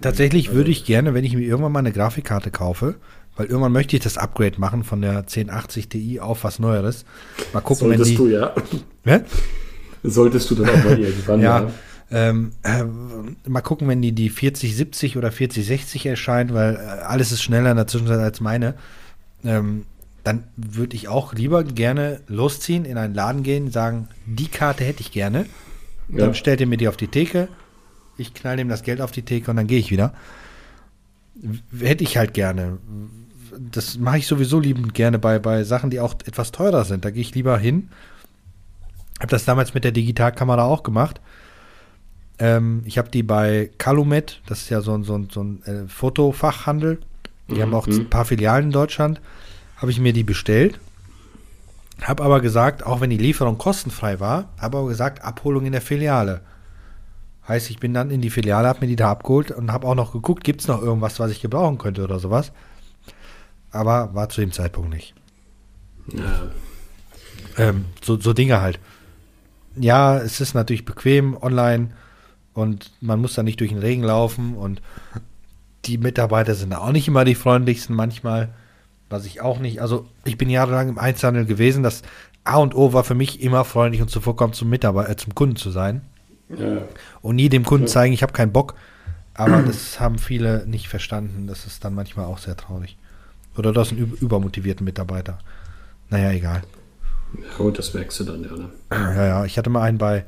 Tatsächlich also, würde ich gerne, wenn ich mir irgendwann mal eine Grafikkarte kaufe, weil irgendwann möchte ich das Upgrade machen von der 1080 Ti auf was Neueres. Mal gucken, Solltest wenn die, du, ja. Hä? Solltest du dann auch mal irgendwann, ja. ja. Ähm, äh, mal gucken, wenn die, die 4070 oder 4060 erscheint, weil äh, alles ist schneller in der Zwischenzeit als meine. Ähm, dann würde ich auch lieber gerne losziehen, in einen Laden gehen, sagen, die Karte hätte ich gerne. Ja. Dann stellt ihr mir die auf die Theke, ich knall ihm das Geld auf die Theke und dann gehe ich wieder. Hätte ich halt gerne. Das mache ich sowieso liebend gerne bei, bei Sachen, die auch etwas teurer sind. Da gehe ich lieber hin. Habe das damals mit der Digitalkamera auch gemacht. Ähm, ich habe die bei Calumet, das ist ja so ein, so ein, so ein äh, Fotofachhandel. Die mhm. haben auch ein paar Filialen in Deutschland. Habe ich mir die bestellt. Habe aber gesagt, auch wenn die Lieferung kostenfrei war, habe aber gesagt, Abholung in der Filiale. Heißt, ich bin dann in die Filiale, habe mir die da abgeholt und habe auch noch geguckt, gibt es noch irgendwas, was ich gebrauchen könnte oder sowas. Aber war zu dem Zeitpunkt nicht. Ja. Ähm, so, so Dinge halt. Ja, es ist natürlich bequem online und man muss da nicht durch den Regen laufen und die Mitarbeiter sind auch nicht immer die freundlichsten manchmal, was ich auch nicht, also ich bin jahrelang im Einzelhandel gewesen, das A und O war für mich immer freundlich und zuvorkommend zum Mitarbeiter, äh, zum Kunden zu sein ja. und nie dem Kunden zeigen, ich habe keinen Bock, aber das haben viele nicht verstanden, das ist dann manchmal auch sehr traurig. Oder das sind übermotivierten Mitarbeiter. Naja, egal. Ja, gut, das merkst du dann, ja. Ne? Ja, ja, ich hatte mal einen bei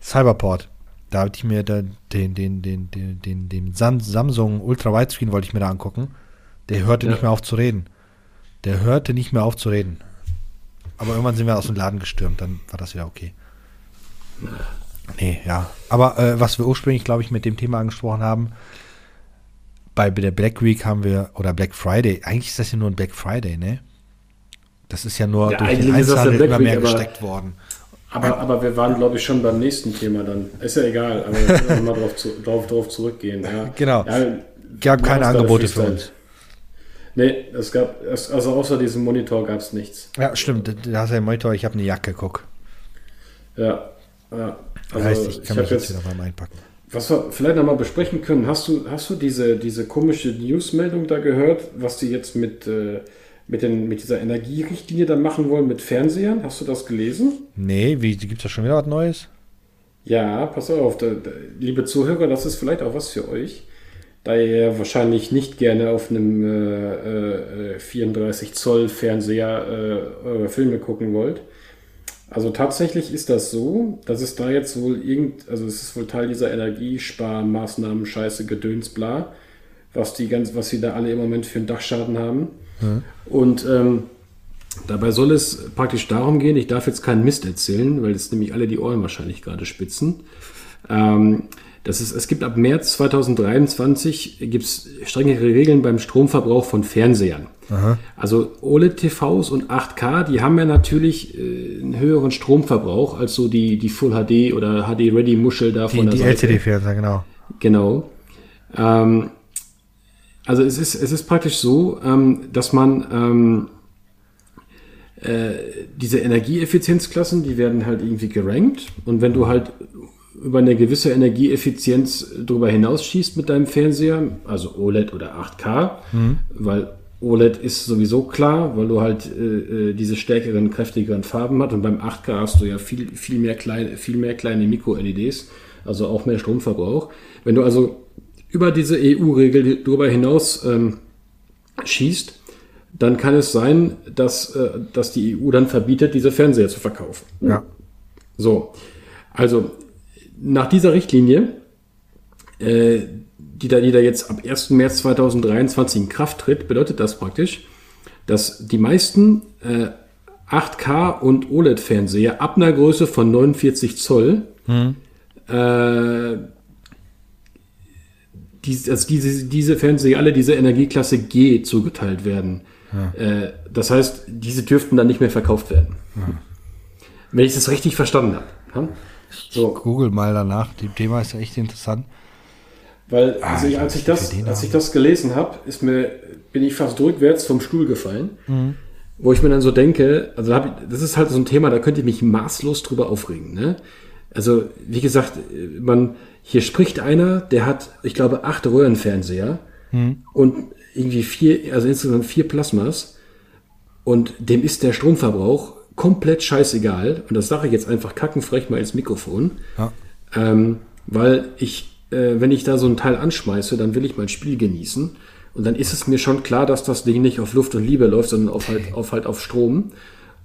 Cyberport da hatte ich mir da den, den, den, den, den, den Samsung Ultra Widescreen wollte ich mir da angucken. Der hörte ja. nicht mehr auf zu reden. Der hörte nicht mehr auf zu reden. Aber irgendwann sind wir aus dem Laden gestürmt, dann war das wieder okay. Nee, ja. Aber äh, was wir ursprünglich, glaube ich, mit dem Thema angesprochen haben, bei der Black Week haben wir, oder Black Friday, eigentlich ist das ja nur ein Black Friday, ne? Das ist ja nur ja, durch den Einzelhandel immer mehr gesteckt worden. Aber, aber wir waren, glaube ich, schon beim nächsten Thema dann. Ist ja egal, aber wir können mal drauf, zu, drauf, drauf zurückgehen. Ja. Genau. Ja, Gab keine Angebote für uns. Nee, es gab, also außer diesem Monitor gab es nichts. Ja, stimmt. Da hast du ja einen Monitor, ich habe eine Jacke, guck. Ja, ja. Das heißt, ich ich kann hab mich jetzt wieder mal einpacken. Was wir vielleicht nochmal besprechen können, hast du, hast du diese, diese komische Newsmeldung da gehört, was die jetzt mit, äh, mit, den, mit dieser Energierichtlinie dann machen wollen mit Fernsehern? Hast du das gelesen? Nee, wie gibt es da schon wieder was Neues? Ja, pass auf, da, da, liebe Zuhörer, das ist vielleicht auch was für euch, da ihr ja wahrscheinlich nicht gerne auf einem äh, äh, 34 Zoll Fernseher äh, eure Filme gucken wollt. Also tatsächlich ist das so, dass es da jetzt wohl irgend, also es ist wohl Teil dieser Energiesparmaßnahmen, Scheiße, Gedöns, bla, was die ganz, was sie da alle im Moment für einen Dachschaden haben. Und ähm, dabei soll es praktisch darum gehen, ich darf jetzt keinen Mist erzählen, weil jetzt nämlich alle die Ohren wahrscheinlich gerade spitzen. Ähm, das ist, es gibt ab März 2023 gibt's strengere Regeln beim Stromverbrauch von Fernsehern. Also OLED-TVs und 8K, die haben ja natürlich äh, einen höheren Stromverbrauch als so die, die Full HD oder HD-Ready-Muschel da Die, von der die. LCD-Fernseher, genau. Genau. Ähm, also es ist, es ist praktisch so, ähm, dass man ähm, äh, diese Energieeffizienzklassen, die werden halt irgendwie gerankt. Und wenn du halt über eine gewisse Energieeffizienz darüber hinaus schießt mit deinem Fernseher, also OLED oder 8K, weil OLED ist sowieso klar, weil du halt äh, äh, diese stärkeren, kräftigeren Farben hast und beim 8K hast du ja viel, viel mehr kleine, viel mehr kleine Mikro-LEDs, also auch mehr Stromverbrauch. Wenn du also über diese EU-Regel darüber hinaus ähm, schießt, dann kann es sein, dass, äh, dass die EU dann verbietet, diese Fernseher zu verkaufen. Ja. So, also nach dieser Richtlinie, äh, die, da, die da jetzt ab 1. März 2023 in Kraft tritt, bedeutet das praktisch, dass die meisten äh, 8K und OLED-Fernseher ab einer Größe von 49 Zoll äh, die, also diese, diese Fernseher alle dieser Energieklasse G zugeteilt werden. Äh, das heißt, diese dürften dann nicht mehr verkauft werden. Wenn ich das richtig verstanden habe. Ja? So. Google mal danach. Das Thema ist ja echt interessant. Weil also ich, als, ich das, als ich das gelesen habe, ist mir, bin ich fast rückwärts vom Stuhl gefallen. Mhm. Wo ich mir dann so denke, also ich, das ist halt so ein Thema, da könnte ich mich maßlos drüber aufregen. Ne? Also, wie gesagt, man, hier spricht einer, der hat, ich glaube, acht Röhrenfernseher Mhm. und irgendwie vier, also insgesamt vier Plasmas. Und dem ist der Stromverbrauch komplett scheißegal. Und das sage ich jetzt einfach kackenfrech mal ins Mikrofon. Ja. Ähm, weil ich, äh, wenn ich da so ein Teil anschmeiße, dann will ich mein Spiel genießen. Und dann ist es mir schon klar, dass das Ding nicht auf Luft und Liebe läuft, sondern auf halt auf, halt auf Strom.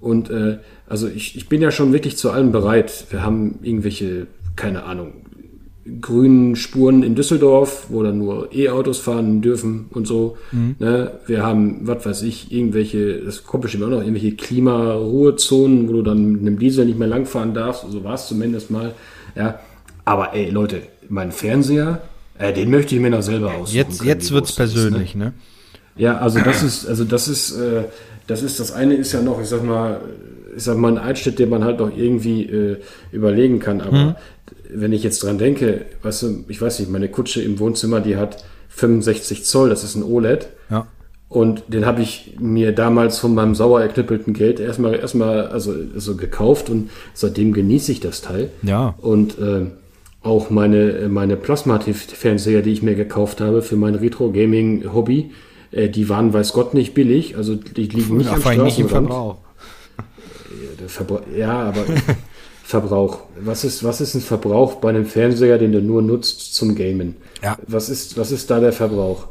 Und äh, also ich, ich bin ja schon wirklich zu allem bereit. Wir haben irgendwelche, keine Ahnung, grünen Spuren in Düsseldorf, wo dann nur E-Autos fahren dürfen und so. Ne? Wir haben, was weiß ich, irgendwelche, das kommt bestimmt auch noch, irgendwelche Klimaruhezonen, wo du dann mit einem Diesel nicht mehr langfahren darfst. So war es zumindest mal. Ja. Aber ey, Leute, mein Fernseher, äh, den möchte ich mir noch selber aussuchen. Jetzt, können, jetzt wird's groß das ist, ne? persönlich, ne? Ja, also das ist, also das ist, äh, das ist, das eine ist ja noch, ich sag mal, ich sag mal, ein Einschnitt, den man halt noch irgendwie äh, überlegen kann. Aber wenn ich jetzt dran denke, weißt du, ich weiß nicht, meine Kutsche im Wohnzimmer, die hat 65 Zoll, das ist ein OLED. Ja. Und den habe ich mir damals von meinem sauer erknüppelten Geld erstmal erstmal also so gekauft und seitdem genieße ich das Teil. Ja. Und äh, auch meine meine Plasma-Fernseher, die ich mir gekauft habe für mein Retro-Gaming-Hobby, äh, die waren weiß Gott nicht billig. Also die liegen nicht Ja, am nicht im. Verbrauch. Der Verbra ja, aber Verbrauch. Was ist, was ist ein Verbrauch bei einem Fernseher, den du nur nutzt zum Gamen? Ja. Was ist, was ist da der Verbrauch?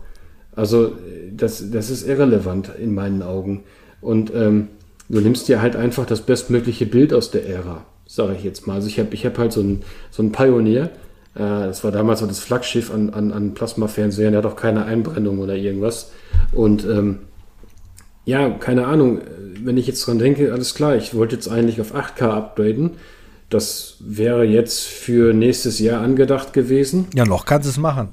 Also, äh, das, das ist irrelevant in meinen Augen. Und ähm, du nimmst dir halt einfach das bestmögliche Bild aus der Ära, sage ich jetzt mal. Also ich habe ich hab halt so einen so einen Pioneer, äh, das war damals so das Flaggschiff an, an, an Plasma-Fernsehern, der hat auch keine Einbrennung oder irgendwas. Und ähm, ja, keine Ahnung, äh, wenn ich jetzt dran denke, alles klar, ich wollte jetzt eigentlich auf 8K upgraden. Das wäre jetzt für nächstes Jahr angedacht gewesen. Ja, noch kannst du es machen.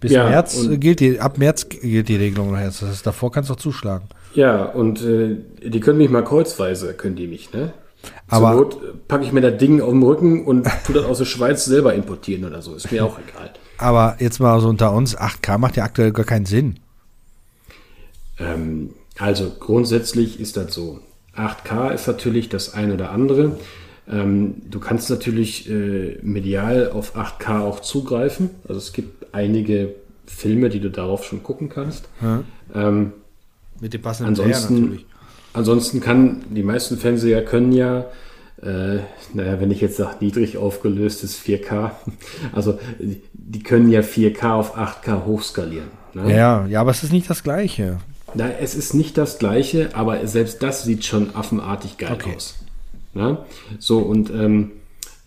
Bis Ja, März äh, gilt die, ab März gilt die Regelung noch jetzt. Das heißt, davor kannst du auch zuschlagen. Ja, und äh, die können mich mal kreuzweise, können die mich, ne? Aber Zur Not packe ich mir das Ding auf den Rücken und tu das aus der Schweiz selber importieren oder so. Ist mir auch egal. Aber jetzt mal so unter uns, 8K macht ja aktuell gar keinen Sinn. Ähm, also grundsätzlich ist das so. 8K ist natürlich das ein oder andere. Ähm, du kannst natürlich äh, medial auf 8K auch zugreifen. Also es gibt einige Filme, die du darauf schon gucken kannst. Ja. Ähm, Mit dem passenden Player ansonsten, ansonsten kann, die meisten Fernseher können ja, äh, naja, wenn ich jetzt sage, niedrig aufgelöstes 4K, also die- können ja 4K auf 8K hochskalieren. Ne? Ja, ja, aber es ist nicht das Gleiche. Na, es ist nicht das gleiche, aber selbst das sieht schon affenartig geil Okay. aus. Na? So, und ähm,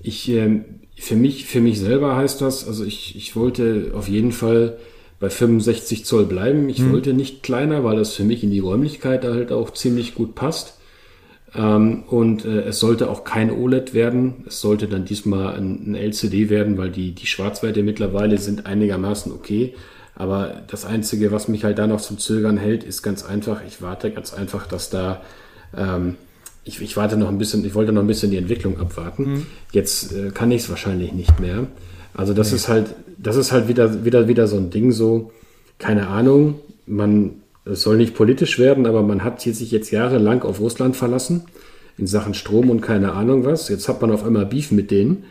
ich, ähm, für mich, für mich selber heißt das, also ich, ich wollte auf jeden Fall bei 65 Zoll bleiben. Ich wollte nicht kleiner, weil das für mich in die Räumlichkeit halt auch ziemlich gut passt. Ähm, und äh, es sollte auch kein OLED werden. Es sollte dann diesmal ein, ein LCD werden, weil die, die Schwarzwerte mittlerweile sind einigermaßen okay. Aber das Einzige, was mich halt da noch zum Zögern hält, ist ganz einfach. Ich warte ganz einfach, dass da ähm, ich, ich warte noch ein bisschen, ich wollte noch ein bisschen die Entwicklung abwarten. Jetzt äh, kann ich es wahrscheinlich nicht mehr. Also das ist halt, das ist halt wieder, wieder, wieder so ein Ding so, keine Ahnung, man, es soll nicht politisch werden, aber man hat hier sich jetzt jahrelang auf Russland verlassen in Sachen Strom und keine Ahnung was. Jetzt hat man auf einmal Beef mit denen.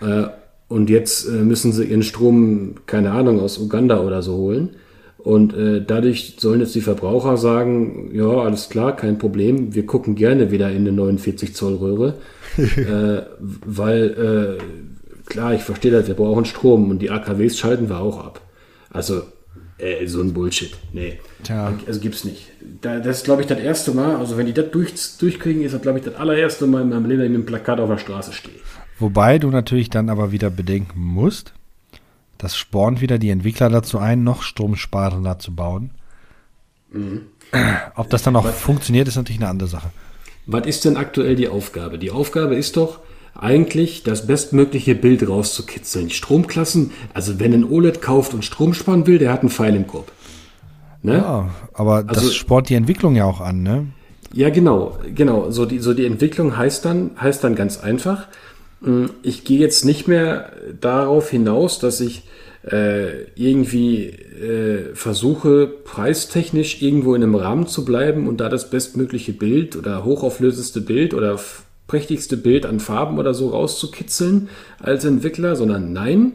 Äh, und jetzt äh, müssen sie ihren Strom, keine Ahnung, aus Uganda oder so holen. Und äh, dadurch sollen jetzt die Verbraucher sagen, ja, alles klar, kein Problem, wir gucken gerne wieder in eine 49 Zoll Röhre, äh, weil äh, klar, ich verstehe das, wir brauchen Strom und die AKWs schalten wir auch ab. Also äh, so ein Bullshit, nee, Tja. also gibt's nicht. Da, das ist, glaube ich, das erste Mal, also wenn die das durch, durchkriegen, ist das, glaube ich, das allererste Mal in meinem Leben, mit einem Plakat auf der Straße stehe. Wobei du natürlich dann aber wieder bedenken musst, das spornt wieder die Entwickler dazu ein, noch stromsparender zu bauen. Ob das dann auch funktioniert, ist natürlich eine andere Sache. Was ist denn aktuell die Aufgabe? Die Aufgabe ist doch eigentlich, das bestmögliche Bild rauszukitzeln. Stromklassen, also wenn ein OLED kauft und Strom sparen will, der hat einen Pfeil im Kopf. Ne? Ja, aber das Also- spornt die Entwicklung ja auch an, ne? Ja, genau, genau. So die, so die Entwicklung heißt dann, heißt dann ganz einfach. mh, Ich gehe jetzt nicht mehr darauf hinaus, dass ich äh, irgendwie äh, versuche, preistechnisch irgendwo in einem Rahmen zu bleiben und da das bestmögliche Bild oder hochauflösendste Bild oder prächtigste Bild an Farben oder so rauszukitzeln als Entwickler, sondern nein,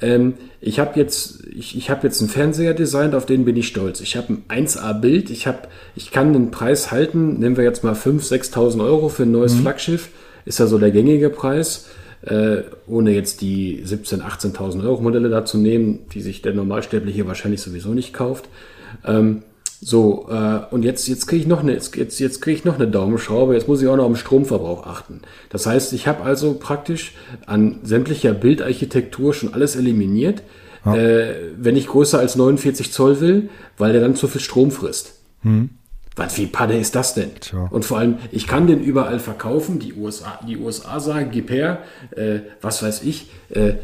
ähm, ich habe jetzt, ich, ich habe jetzt einen Fernseher designt, auf den bin ich stolz. Ich habe ein 1A-Bild, ich habe, ich kann den Preis halten, nehmen wir jetzt mal 5.000, 6.000 Euro für ein neues Flaggschiff, ist ja so der gängige Preis, äh, ohne jetzt die 17.000, 18.000 Euro Modelle da zu nehmen, die sich der Normalsterbliche wahrscheinlich sowieso nicht kauft. Ähm, so, äh, und jetzt, jetzt kriege ich noch eine, jetzt, jetzt, kriege ich noch eine Daumenschraube, jetzt muss ich auch noch am Stromverbrauch achten. Das heißt, ich habe also praktisch an sämtlicher Bildarchitektur schon alles eliminiert, äh, wenn ich größer als 49 Zoll will, weil der dann zu viel Strom frisst. Was, wie Padde ist das denn? Tja. Und vor allem, ich kann den überall verkaufen. Die USA, die USA sagen, gib her, äh, was weiß ich. Äh, äh,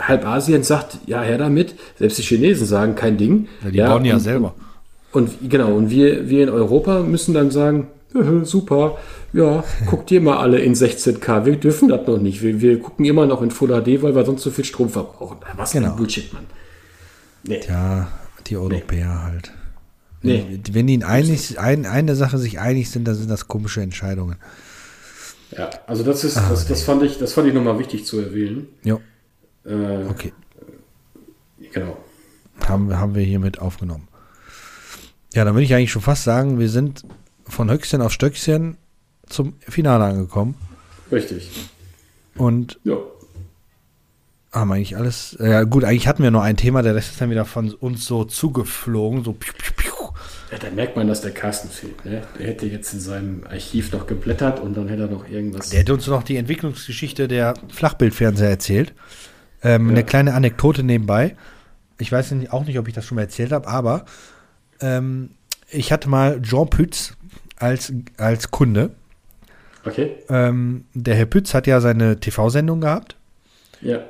halb Asien sagt, ja, her damit. Selbst die Chinesen sagen, kein Ding. Ja, die bauen ja und, selber. Und genau, und wir, wir in Europa müssen dann sagen, "Äh, super, ja, guckt ihr mal alle in 16K. Wir dürfen das noch nicht. Wir, wir gucken immer noch in Full HD, weil wir sonst so viel Strom verbrauchen. Was Genau. ein Bullshit, Mann. Nee. Ja, die Europäer halt. Nee. Wenn die in einig, ein, eine Sache sich einig sind, dann sind das komische Entscheidungen. Ja, also das ist, das, das fand ich, das fand ich nochmal wichtig zu erwähnen. Jo, Äh, okay. Genau. Haben, haben wir hiermit aufgenommen. Ja, dann würde ich eigentlich schon fast sagen, wir sind von Höchstchen auf Stöckchen zum Finale angekommen. Richtig. Und Ja. haben eigentlich alles. Ja, gut, eigentlich hatten wir nur ein Thema, der Rest ist dann wieder von uns so zugeflogen. So piu, piu, piu. ja. Da merkt man, dass der Carsten fehlt. Ne? Der hätte jetzt in seinem Archiv noch geblättert und dann hätte er noch irgendwas. Der hätte uns noch die Entwicklungsgeschichte der Flachbildfernseher erzählt. Ähm, Eine kleine Anekdote nebenbei. Ich weiß auch nicht, ob ich das schon mal erzählt habe, aber ähm, ich hatte mal Jean Pütz als, als Kunde. Okay. Ähm, der Herr Pütz hat ja seine TV-Sendung gehabt Ja.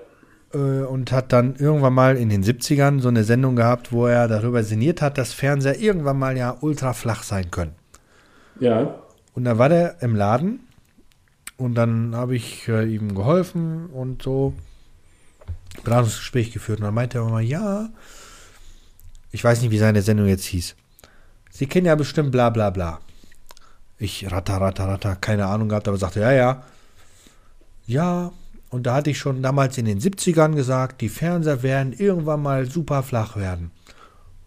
äh, und hat dann irgendwann mal in den 70ern so eine Sendung gehabt, wo er darüber sinniert hat, dass Fernseher irgendwann mal ja ultra flach sein können. Ja. Und da war der im Laden Und dann habe ich äh, ihm geholfen und so Beratungsgespräch geführt. Und dann meinte er mal, ja, ich weiß nicht, wie seine Sendung jetzt hieß. Sie kennen ja bestimmt bla bla bla. Ich ratter, ratter, ratter, keine Ahnung gehabt, aber sagte, ja, ja. Ja, und da hatte ich schon damals in den 70ern gesagt, die Fernseher werden irgendwann mal super flach werden.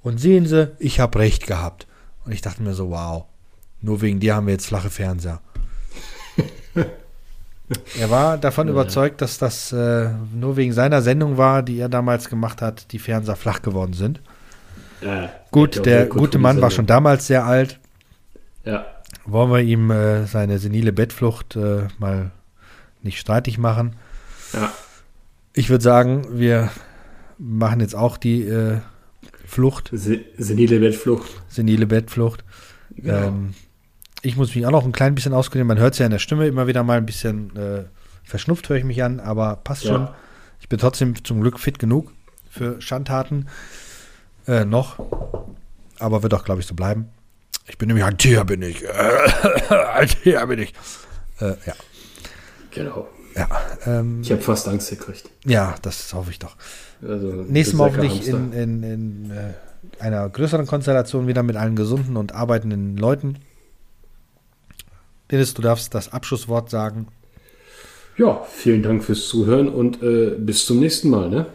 Und sehen Sie, ich habe recht gehabt. Und ich dachte mir so, wow, nur wegen dir haben wir jetzt flache Fernseher. er war davon ja. überzeugt, dass das äh, nur wegen seiner Sendung war, die er damals gemacht hat, die Fernseher flach geworden sind. Ja, gut, der gute Mann war schon damals sehr alt. Ja. Wollen wir ihm äh, seine senile Bettflucht äh, mal nicht streitig machen? Ja. Ich würde sagen, wir machen jetzt auch die äh, Flucht. Se senile Bettflucht. Senile Bettflucht. Genau. Ähm, ich muss mich auch noch ein klein bisschen auskurieren. Man hört es ja in der Stimme immer wieder mal ein bisschen äh, verschnupft, höre ich mich an, aber passt ja. schon. Ich bin trotzdem zum Glück fit genug für Schandtaten. Äh, noch. Aber wird auch, glaube ich, so bleiben. Ich bin nämlich ein Tier, bin ich. ein Tier bin ich. Äh, ja. Genau. Ja, ähm, ich habe fast Angst gekriegt. Ja, das hoffe ich doch. Also, Nächstes Mal hoffentlich in, in, in äh, einer größeren Konstellation wieder mit allen gesunden und arbeitenden Leuten. Dennis, du darfst das Abschlusswort sagen. Ja, vielen Dank fürs Zuhören und äh, bis zum nächsten Mal. Ne?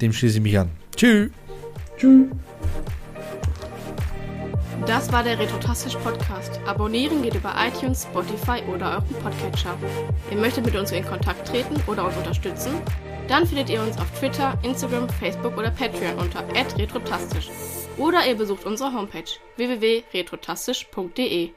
Dem schließe ich mich an. Tschüss. Tschüss. Das war der Retrotastisch Podcast. Abonnieren geht über iTunes, Spotify oder euren Podcatcher. Ihr möchtet mit uns in Kontakt treten oder uns unterstützen? Dann findet ihr uns auf Twitter, Instagram, Facebook oder Patreon unter retrotastisch. Oder ihr besucht unsere Homepage www.retrotastisch.de.